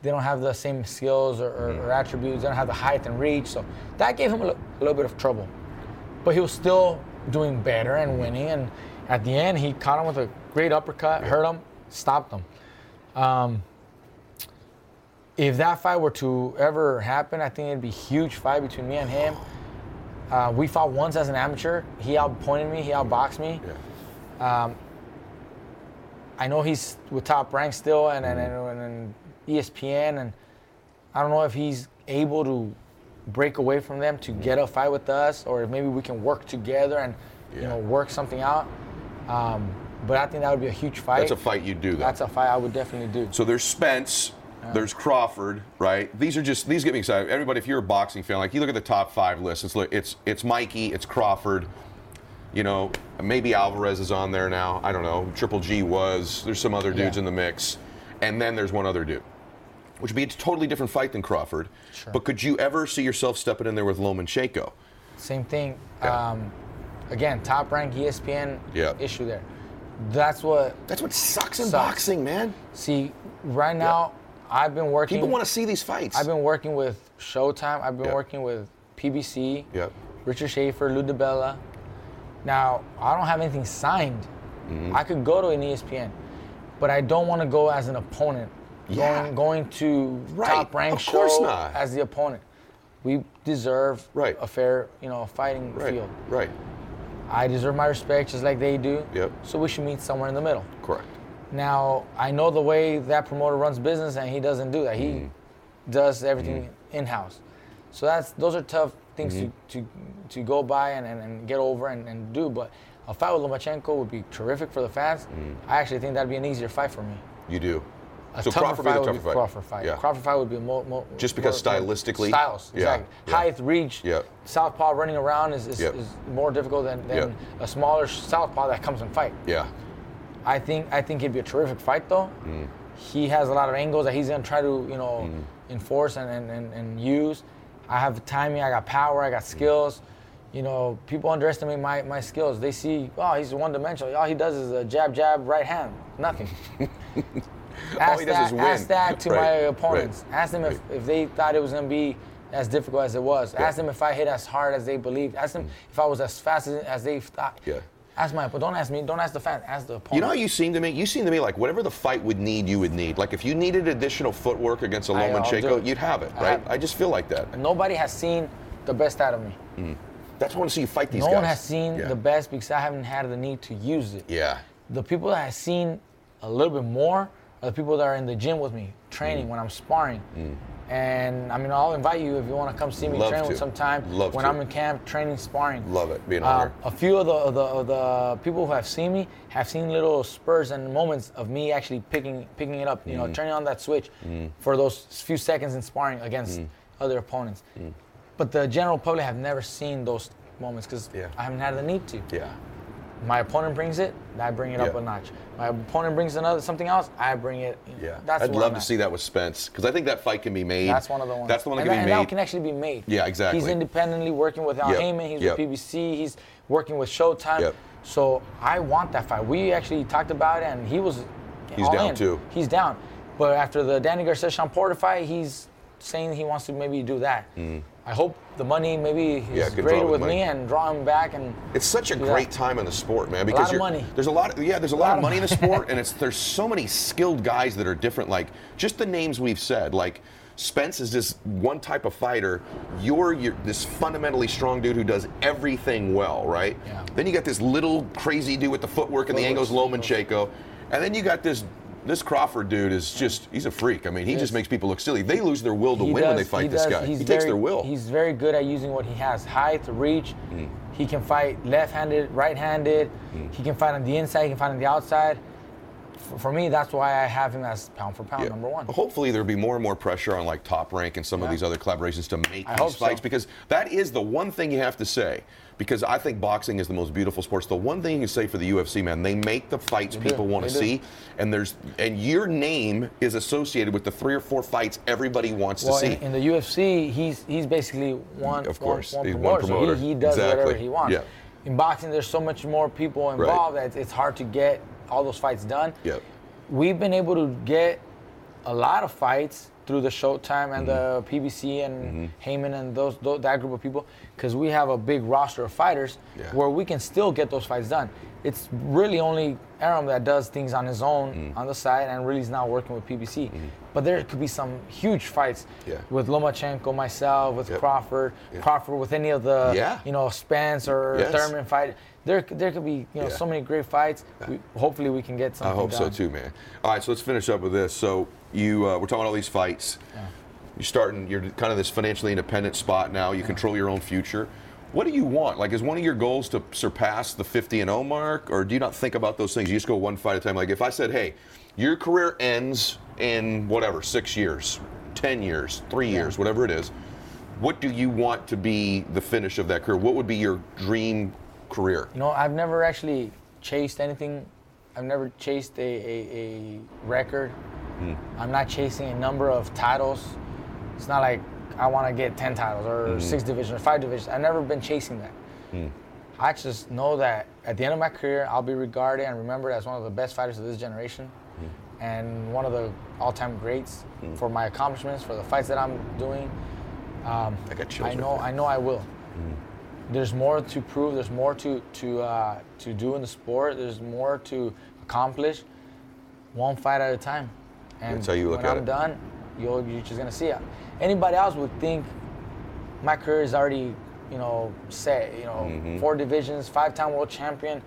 Speaker 3: They don't have the same skills or, or,
Speaker 2: Mm-hmm.
Speaker 3: or attributes. They don't have the height and reach. So that gave him a, little bit of trouble. But he was still doing better and winning. And at the end, he caught him with a great uppercut, hurt him, stopped him. Um, if that fight were to ever happen, I think it'd be a huge fight between me and him. Uh, we fought once as an amateur. He outpointed me. He outboxed me.
Speaker 2: Yeah.
Speaker 3: I know he's with top rank still and, and, and, and E ESPN, and I don't know if he's able to break away from them to get a fight with us, or if maybe we can work together and you know work something out. Um, but I think that would be a huge fight.
Speaker 2: That's a fight you do. Though.
Speaker 3: That's a fight I would definitely do.
Speaker 2: So there's Spence, there's Crawford, right? These are just these get me excited. Everybody, if you're a boxing fan, like you look at the top five list, it's it's it's Mikey, it's Crawford, you know, maybe Alvarez is on there now. I don't know. Triple G was. There's some other dudes
Speaker 3: Yeah.
Speaker 2: in the mix, and then there's one other dude, which would be a totally different fight than Crawford.
Speaker 3: Sure.
Speaker 2: But could you ever see yourself stepping in there with Lomachenko?
Speaker 3: Same thing.
Speaker 2: Yeah.
Speaker 3: Um, again, top rank ESPN
Speaker 2: Yeah.
Speaker 3: issue there. That's what.
Speaker 2: That's what sucks in
Speaker 3: Sucks.
Speaker 2: boxing, man.
Speaker 3: See, right now, I've been working.
Speaker 2: People want to see these fights.
Speaker 3: I've been working with Showtime. I've been
Speaker 2: Yeah.
Speaker 3: working with PBC.
Speaker 2: Yeah.
Speaker 3: Richard Schaefer, Lou DiBella. Now, I don't have anything signed.
Speaker 2: Mm-hmm.
Speaker 3: I could go to an ESPN, but I don't want to go as an opponent.
Speaker 2: Yeah.
Speaker 3: Going going to
Speaker 2: Right.
Speaker 3: top rank show
Speaker 2: not.
Speaker 3: as the opponent. We deserve
Speaker 2: Right.
Speaker 3: a fair, you know, fighting
Speaker 2: right.
Speaker 3: field.
Speaker 2: Right.
Speaker 3: I deserve my respect just like they do.
Speaker 2: Yep.
Speaker 3: So we should meet somewhere in the middle.
Speaker 2: Correct.
Speaker 3: Now I know the way that promoter runs business, and he doesn't do that. He mm. does everything mm. in house. So that's those are tough things to, mm-hmm. to to go by and, and, and get over and, and do. But a fight with Lomachenko would be terrific for the fans. Mm. I actually think that'd be an easier fight for me.
Speaker 2: You do.
Speaker 3: A
Speaker 2: so
Speaker 3: tougher
Speaker 2: Crawford
Speaker 3: fight
Speaker 2: would be
Speaker 3: would
Speaker 2: the
Speaker 3: be
Speaker 2: tougher fight.
Speaker 3: Crawford fight.
Speaker 2: Yeah.
Speaker 3: Crawford fight would be more, more
Speaker 2: Just because
Speaker 3: more- more
Speaker 2: stylistically?
Speaker 3: styles.
Speaker 2: Yeah,
Speaker 3: Exactly.
Speaker 2: yeah.
Speaker 3: Height, reach.
Speaker 2: Yeah.
Speaker 3: Southpaw running around is, is,
Speaker 2: Yep.
Speaker 3: is more difficult than, than
Speaker 2: Yep.
Speaker 3: a smaller southpaw that comes and fight.
Speaker 2: Yeah.
Speaker 3: I think I think it'd be a terrific fight though.
Speaker 2: Mm.
Speaker 3: He has a lot of angles that he's gonna try to you know
Speaker 2: Mm.
Speaker 3: enforce and, and, and, and use. I have timing. I got power. I
Speaker 2: Mm.
Speaker 3: got skills. you know, people underestimate my, my skills. They see, oh, he's one dimensional. All he does is a jab, jab, right hand. Nothing. ask
Speaker 2: he does
Speaker 3: that. Ask that to
Speaker 2: Right,
Speaker 3: my
Speaker 2: right,
Speaker 3: opponents. Ask them if, if they thought it was going to be as difficult as it was. Ask them if I hit as hard as they believed. Ask them if I was as fast as, as they thought.
Speaker 2: Yeah.
Speaker 3: Ask my, but don't ask me. Don't ask the fan. Ask the opponent.
Speaker 2: You know how you seem to me? You seem to me like whatever the fight would need, you would need. Like if you needed additional footwork against a
Speaker 3: I-
Speaker 2: Lomachenko, you'd have it,
Speaker 3: I
Speaker 2: right?
Speaker 3: have-
Speaker 2: I just feel like that.
Speaker 3: Nobody has seen the best out of me. Mm.
Speaker 2: That's why I want to see you fight these
Speaker 3: no
Speaker 2: guys.
Speaker 3: No one has seen
Speaker 2: Yeah.
Speaker 3: the best because I haven't had the need to use it.
Speaker 2: Yeah.
Speaker 3: The people that have seen a little bit more are the people that are in the gym with me, training mm. when I'm sparring. Mm. And I mean, I'll invite you if you want to come see me
Speaker 2: Love
Speaker 3: train
Speaker 2: to.
Speaker 3: sometime
Speaker 2: Love
Speaker 3: when
Speaker 2: to.
Speaker 3: I'm in camp training sparring.
Speaker 2: Love it. Be an
Speaker 3: Uh, a few of the, of the of the people who have seen me have seen little spurs and moments of me actually picking picking it up, you know, mm. turning on that switch mm. for those few seconds in sparring against mm. other opponents. But the general public have never seen those moments because
Speaker 2: Yeah.
Speaker 3: I haven't had the need to.
Speaker 2: Yeah.
Speaker 3: My opponent brings it, I bring it up a notch. My opponent brings another something else, I bring it.
Speaker 2: Yeah.
Speaker 3: That's
Speaker 2: I'd love to see that with Spence because I think that fight can be made.
Speaker 3: That's one of the ones.
Speaker 2: That's the one that
Speaker 3: and
Speaker 2: can
Speaker 3: that,
Speaker 2: be
Speaker 3: and
Speaker 2: made.
Speaker 3: that can actually be made.
Speaker 2: Yeah, exactly.
Speaker 3: He's independently working with Al
Speaker 2: Yep.
Speaker 3: Haymon. He's
Speaker 2: Yep.
Speaker 3: with PBC. He's working with Showtime.
Speaker 2: Yep.
Speaker 3: So I want that fight. We actually talked about it, and he was.
Speaker 2: He's down
Speaker 3: in.
Speaker 2: too.
Speaker 3: He's down, but after the Danny Garcia Shawn Porter fight, he's saying he wants to maybe do that. Mm. I hope the money maybe is.
Speaker 2: Yeah,
Speaker 3: greater
Speaker 2: with money.
Speaker 3: me and draw him back and.
Speaker 2: It's such a great
Speaker 3: that.
Speaker 2: time in the sport, man. Because
Speaker 3: of
Speaker 2: you're,
Speaker 3: money.
Speaker 2: there's a lot. Of, yeah, there's a, lot,
Speaker 3: lot
Speaker 2: of money in the sport, and it's there's so many skilled guys that are different. Like just the names we've said, like. Spence is just one type of fighter. You're, you're this fundamentally strong dude who does everything well, right?
Speaker 3: Yeah.
Speaker 2: Then you got this little crazy dude with the footwork and the angles, Lomachenko, and then you got this this Crawford dude is just he's a freak. I mean, he just makes people look silly. They lose their will to
Speaker 3: He
Speaker 2: win when they fight this
Speaker 3: does-
Speaker 2: guy.
Speaker 3: He's
Speaker 2: He
Speaker 3: very,
Speaker 2: takes their will.
Speaker 3: He's very good at using what he has: height, reach.
Speaker 2: Mm.
Speaker 3: He can fight left-handed, right-handed.
Speaker 2: Mm.
Speaker 3: He can fight on the inside. He can fight on the outside. For, me, that's why I have him as pound for pound
Speaker 2: Yeah.
Speaker 3: number one.
Speaker 2: Hopefully, there'll be more and more pressure on like Top Rank and some of these other collaborations to make
Speaker 3: I
Speaker 2: these
Speaker 3: hope so.
Speaker 2: fights because that is the one thing you have to say. Because I think boxing is the most beautiful sport. It's the one thing you can say for the UFC, man. They make the fights
Speaker 3: do.
Speaker 2: people want to
Speaker 3: They do.
Speaker 2: see, and there's and your name is associated with the three or four fights everybody wants
Speaker 3: Well,
Speaker 2: to see.
Speaker 3: in, in the UFC, he's he's basically one,
Speaker 2: Of course,
Speaker 3: one, one
Speaker 2: one
Speaker 3: promoter.
Speaker 2: promoter.
Speaker 3: So he, he does
Speaker 2: Exactly.
Speaker 3: whatever he wants.
Speaker 2: Yeah.
Speaker 3: In boxing, there's so much more people involved that it's hard to get all those fights done.
Speaker 2: Yep.
Speaker 3: We've been able to get a lot of fights through the Showtime and the
Speaker 2: Mm-hmm.
Speaker 3: PBC and Haymon and those, tho- that group of people because we have a big roster of fighters
Speaker 2: Yeah.
Speaker 3: where we can still get those fights done. It's really only Arum that does things on his own
Speaker 2: Mm.
Speaker 3: on the side and really is now working with PBC. But there could be some huge fights
Speaker 2: Mm-hmm. Yeah.
Speaker 3: with Lomachenko, myself, with
Speaker 2: Yep.
Speaker 3: Crawford,
Speaker 2: Yeah.
Speaker 3: Crawford with any of the
Speaker 2: Yeah.
Speaker 3: you know Spence or
Speaker 2: Yes.
Speaker 3: Thurman fight. There, there could be you know so many great fights. We, hopefully, we can get some.
Speaker 2: I
Speaker 3: something.
Speaker 2: hope so too, man. All right, so let's finish up with this. So you, uh, we're talking about all these fights. You're starting. You're kind of this financially independent spot now. You control your own future. What do you want? Like, is one of your goals to surpass the 50 and 0 mark, or do you not think about those things? You just go one fight at a time. Like, if I said, "Hey, your career ends in whatever six years, 10 years, three years, whatever it is," what do you want to be the finish of that career? What would be your dream career?
Speaker 3: You know, I've never actually chased anything. I've never chased a, a, a record.
Speaker 2: Hmm.
Speaker 3: I'm not chasing a number of titles. It's not like I want to get 10 titles or
Speaker 2: Hmm.
Speaker 3: six divisions or five divisions. I've never been chasing that. I just know that at the end of my career, I'll be regarded and remembered as one of the best fighters of this generation
Speaker 2: Hmm.
Speaker 3: and one of the all time greats for my accomplishments, for the fights that I'm doing. Um,
Speaker 2: I got chills
Speaker 3: I know. I know I will there's more to prove. There's more to to uh, to do in the sport. There's more to accomplish. One fight at a time. And
Speaker 2: That's how you look
Speaker 3: when
Speaker 2: at
Speaker 3: I'm
Speaker 2: it.
Speaker 3: done, you'll, you're just gonna see it. Anybody else would think my career is already, you know, set. You know,
Speaker 2: Mm-hmm.
Speaker 3: four divisions, five-time world champion.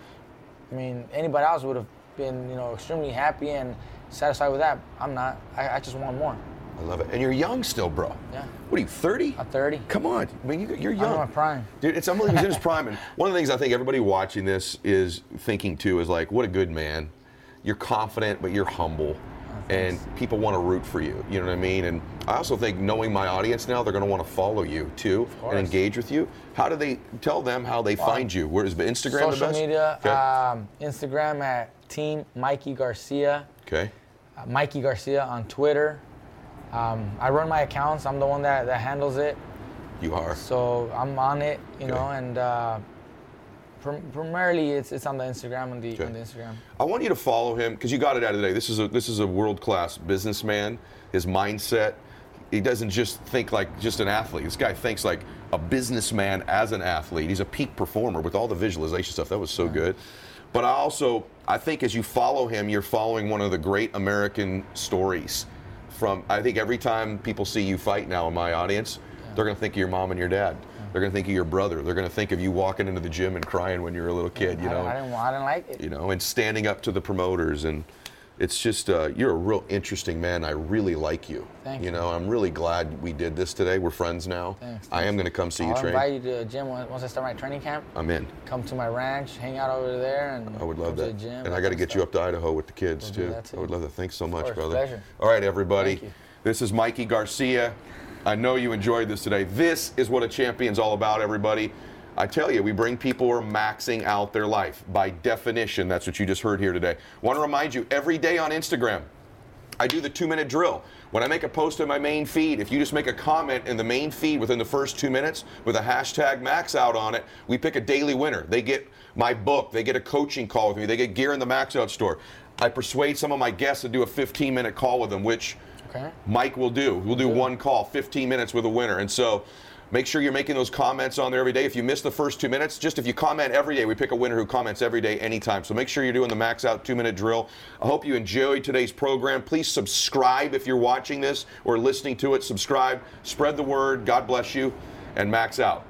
Speaker 3: I mean, anybody else would have been, you know, extremely happy and satisfied with that. I'm not. I, I just want more.
Speaker 2: I love it. And you're young still, bro.
Speaker 3: Yeah.
Speaker 2: What are you, 30?
Speaker 3: I'm 30.
Speaker 2: Come on. I mean, you, you're
Speaker 3: I'm
Speaker 2: young.
Speaker 3: in my prime.
Speaker 2: Dude, it's unbelievable. He's in his prime. And one of the things I think everybody watching this is thinking too is like, what a good man. You're confident, but you're humble. And people want to root for you. You know what I mean? And I also think knowing my audience now, they're going to want to follow you too and engage with you. How do they tell them how they find you? Where is the Instagram the
Speaker 3: Social media,
Speaker 2: Okay.
Speaker 3: um, Instagram at Team Mikey Garcia.
Speaker 2: okay.
Speaker 3: uh, Mikey Garcia on Twitter. Um, I run my accounts. I'm the one that, that handles it.
Speaker 2: You are.
Speaker 3: So I'm on it, you
Speaker 2: Okay.
Speaker 3: know, and uh, primarily it's it's on the Instagram on the
Speaker 2: Okay.
Speaker 3: on the Instagram.
Speaker 2: I want you to follow him because you got it out of today. This is a this is a world class businessman. His mindset. He doesn't just think like just an athlete. This guy thinks like a businessman as an athlete. He's a peak performer with all the visualization stuff. That was so good. But I also I think as you follow him, you're following one of the great American stories. From I think every time people see you fight now in my audience, they're gonna think of your mom and your dad. They're gonna think of your brother. They're gonna think of you walking into the gym and crying when you were a little kid. You
Speaker 3: I,
Speaker 2: know
Speaker 3: I didn't I didn't like it.
Speaker 2: you know, and standing up to the promoters. And it's just, uh, you're a real interesting man. I really like you.
Speaker 3: Thank
Speaker 2: you
Speaker 3: you.
Speaker 2: know, I'm really glad we did this today. We're friends now.
Speaker 3: Thanks,
Speaker 2: I am going to come see you train.
Speaker 3: I'll invite you to the gym once I start my training camp.
Speaker 2: I'm in.
Speaker 3: Come to my ranch, hang out over there, and
Speaker 2: I would love that.
Speaker 3: gym.
Speaker 2: and I got to get you up to Idaho with the kids too.
Speaker 3: too.
Speaker 2: I would love that. Thanks so much,
Speaker 3: course,
Speaker 2: brother.
Speaker 3: pleasure.
Speaker 2: All right, everybody.
Speaker 3: Thank you.
Speaker 2: This is Mikey Garcia. I know you enjoyed this today. This is what a champion's all about, everybody. I tell you, we bring people who are maxing out their life. By definition, that's what you just heard here today. Want to remind you, every day on Instagram, I do the two minute drill. When I make a post in my main feed, if you just make a comment in the main feed within the first two minutes with a hashtag max out on it, we pick a daily winner. They get my book, they get a coaching call with me, they get gear in the max out store. I persuade some of my guests to do a 15 minute call with them, which
Speaker 3: Okay.
Speaker 2: Mike will do. We'll do one call, 15 minutes with a winner. And so make sure you're making those comments on there every day. If you miss the first two minutes, just if you comment every day, we pick a winner who comments every day, anytime. So make sure you're doing the max out two minute drill. I hope you enjoyed today's program. Please subscribe if you're watching this or listening to it. Subscribe, spread the word. God bless you, and max out.